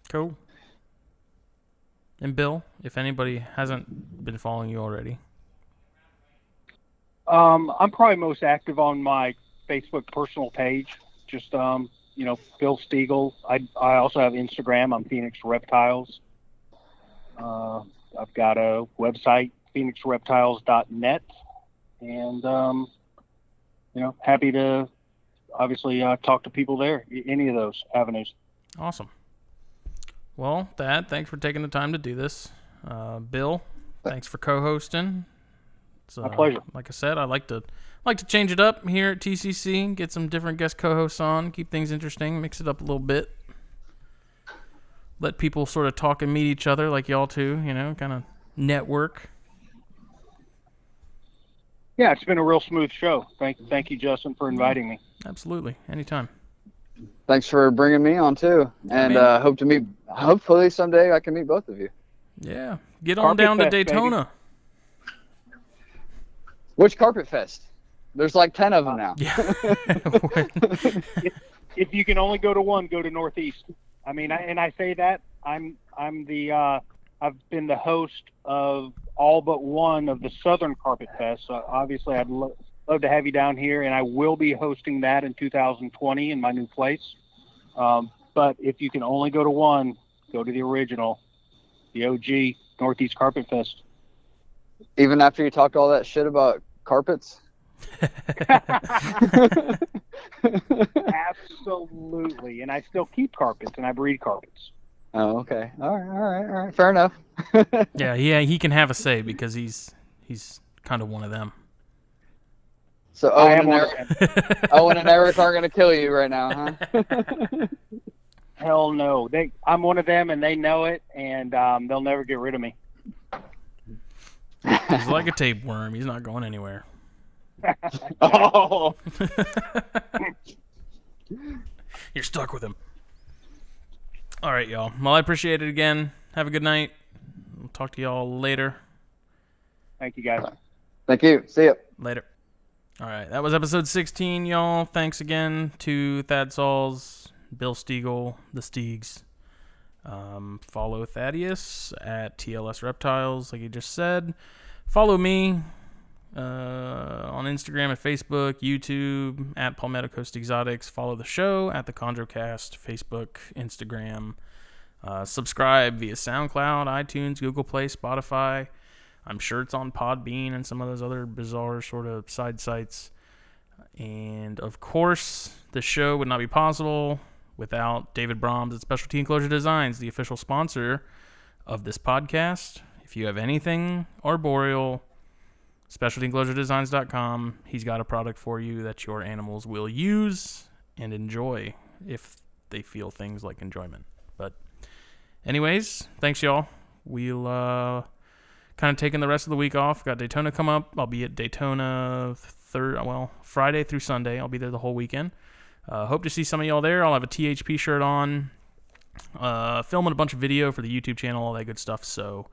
cool. And Bill, if anybody hasn't been following you already, Um, I'm probably most active on my Facebook personal page. Just um, you know, Bill Stegall. I I also have Instagram. I'm Phoenix Reptiles. Uh, I've got a website, phoenixreptiles.net, and um, you know, happy to obviously uh, talk to people there. Any of those avenues. awesome. Well, Thadd, thanks for taking the time to do this. Uh, Bill, thanks for co-hosting. It's, My uh, pleasure. Like I said, I like to like to change it up here at TCC, get some different guest co-hosts on, keep things interesting, mix it up a little bit. Let people sort of talk and meet each other like y'all too, you know, kind of network. Yeah, it's been a real smooth show. Thank thank you, Justin, for inviting me. Absolutely, anytime. Thanks for bringing me on too, and man. uh, hope to meet. Hopefully someday I can meet both of you. Yeah, get on Carpet down to Fest, baby. Daytona. Which Carpet Fest? There's like ten of them now. Yeah. if you can only go to one, go to Northeast. I mean, I, and I say that I'm I'm the uh, I've been the host of all but one of the Southern Carpet Fest. So obviously, I'd lo- love to have you down here, and I will be hosting that in 2020 in my new place. Um, but if you can only go to one, go to the original, the OG Northeast Carpet Fest. Even after you talked all that shit about carpets. Absolutely, and I still keep carpets and I breed carpets. Oh, okay. All right, all right, all right. Fair enough. yeah, yeah, he can have a say because he's he's kind of one of them. so Owen and, Eric. Owen and Eric aren't gonna kill you right now, huh? Hell no. They, I'm one of them, and they know it, and um, they'll never get rid of me. He's like a tapeworm. He's not going anywhere. oh, You're stuck with him. All right, y'all. Well, I appreciate it again. Have a good night. We'll talk to y'all later. Thank you, guys. thank you. See ya. Later. All right, that was episode 16, y'all. Thanks again to Thadd Sauls, Bill Stegall, the Steegs. Um, follow Thaddeus at TLS Reptiles, like he just said. Follow me uh, on Instagram and Facebook, YouTube at Palmetto Coast Exotics. Follow the show at the ChondroCast, Facebook, Instagram. Uh, subscribe via SoundCloud, iTunes, Google Play, Spotify. I'm sure it's on Podbean and some of those other bizarre sort of side sites. And of course, the show would not be possible without David Brahms at Specialty Enclosure Designs, the official sponsor of this podcast. If you have anything arboreal, specialtyenclosuredesigns.com. He's got a product for you that your animals will use and enjoy if they feel things like enjoyment. But, anyways, thanks, y'all. We'll uh, kind of taking the rest of the week off. Got Daytona come up. I'll be at Daytona third, well, Friday through Sunday. I'll be there the whole weekend. Uh, hope to see some of y'all there. I'll have a THP shirt on. Uh, filming a bunch of video for the YouTube channel, all that good stuff. So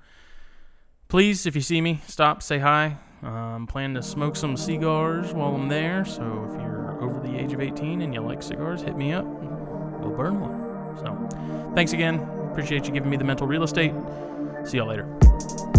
please, if you see me, stop, say hi. Um, plan to smoke some cigars while I'm there. So if you're over the age of 18 and you like cigars, hit me up. We'll burn one. So thanks again. Appreciate you giving me the mental real estate. See y'all later.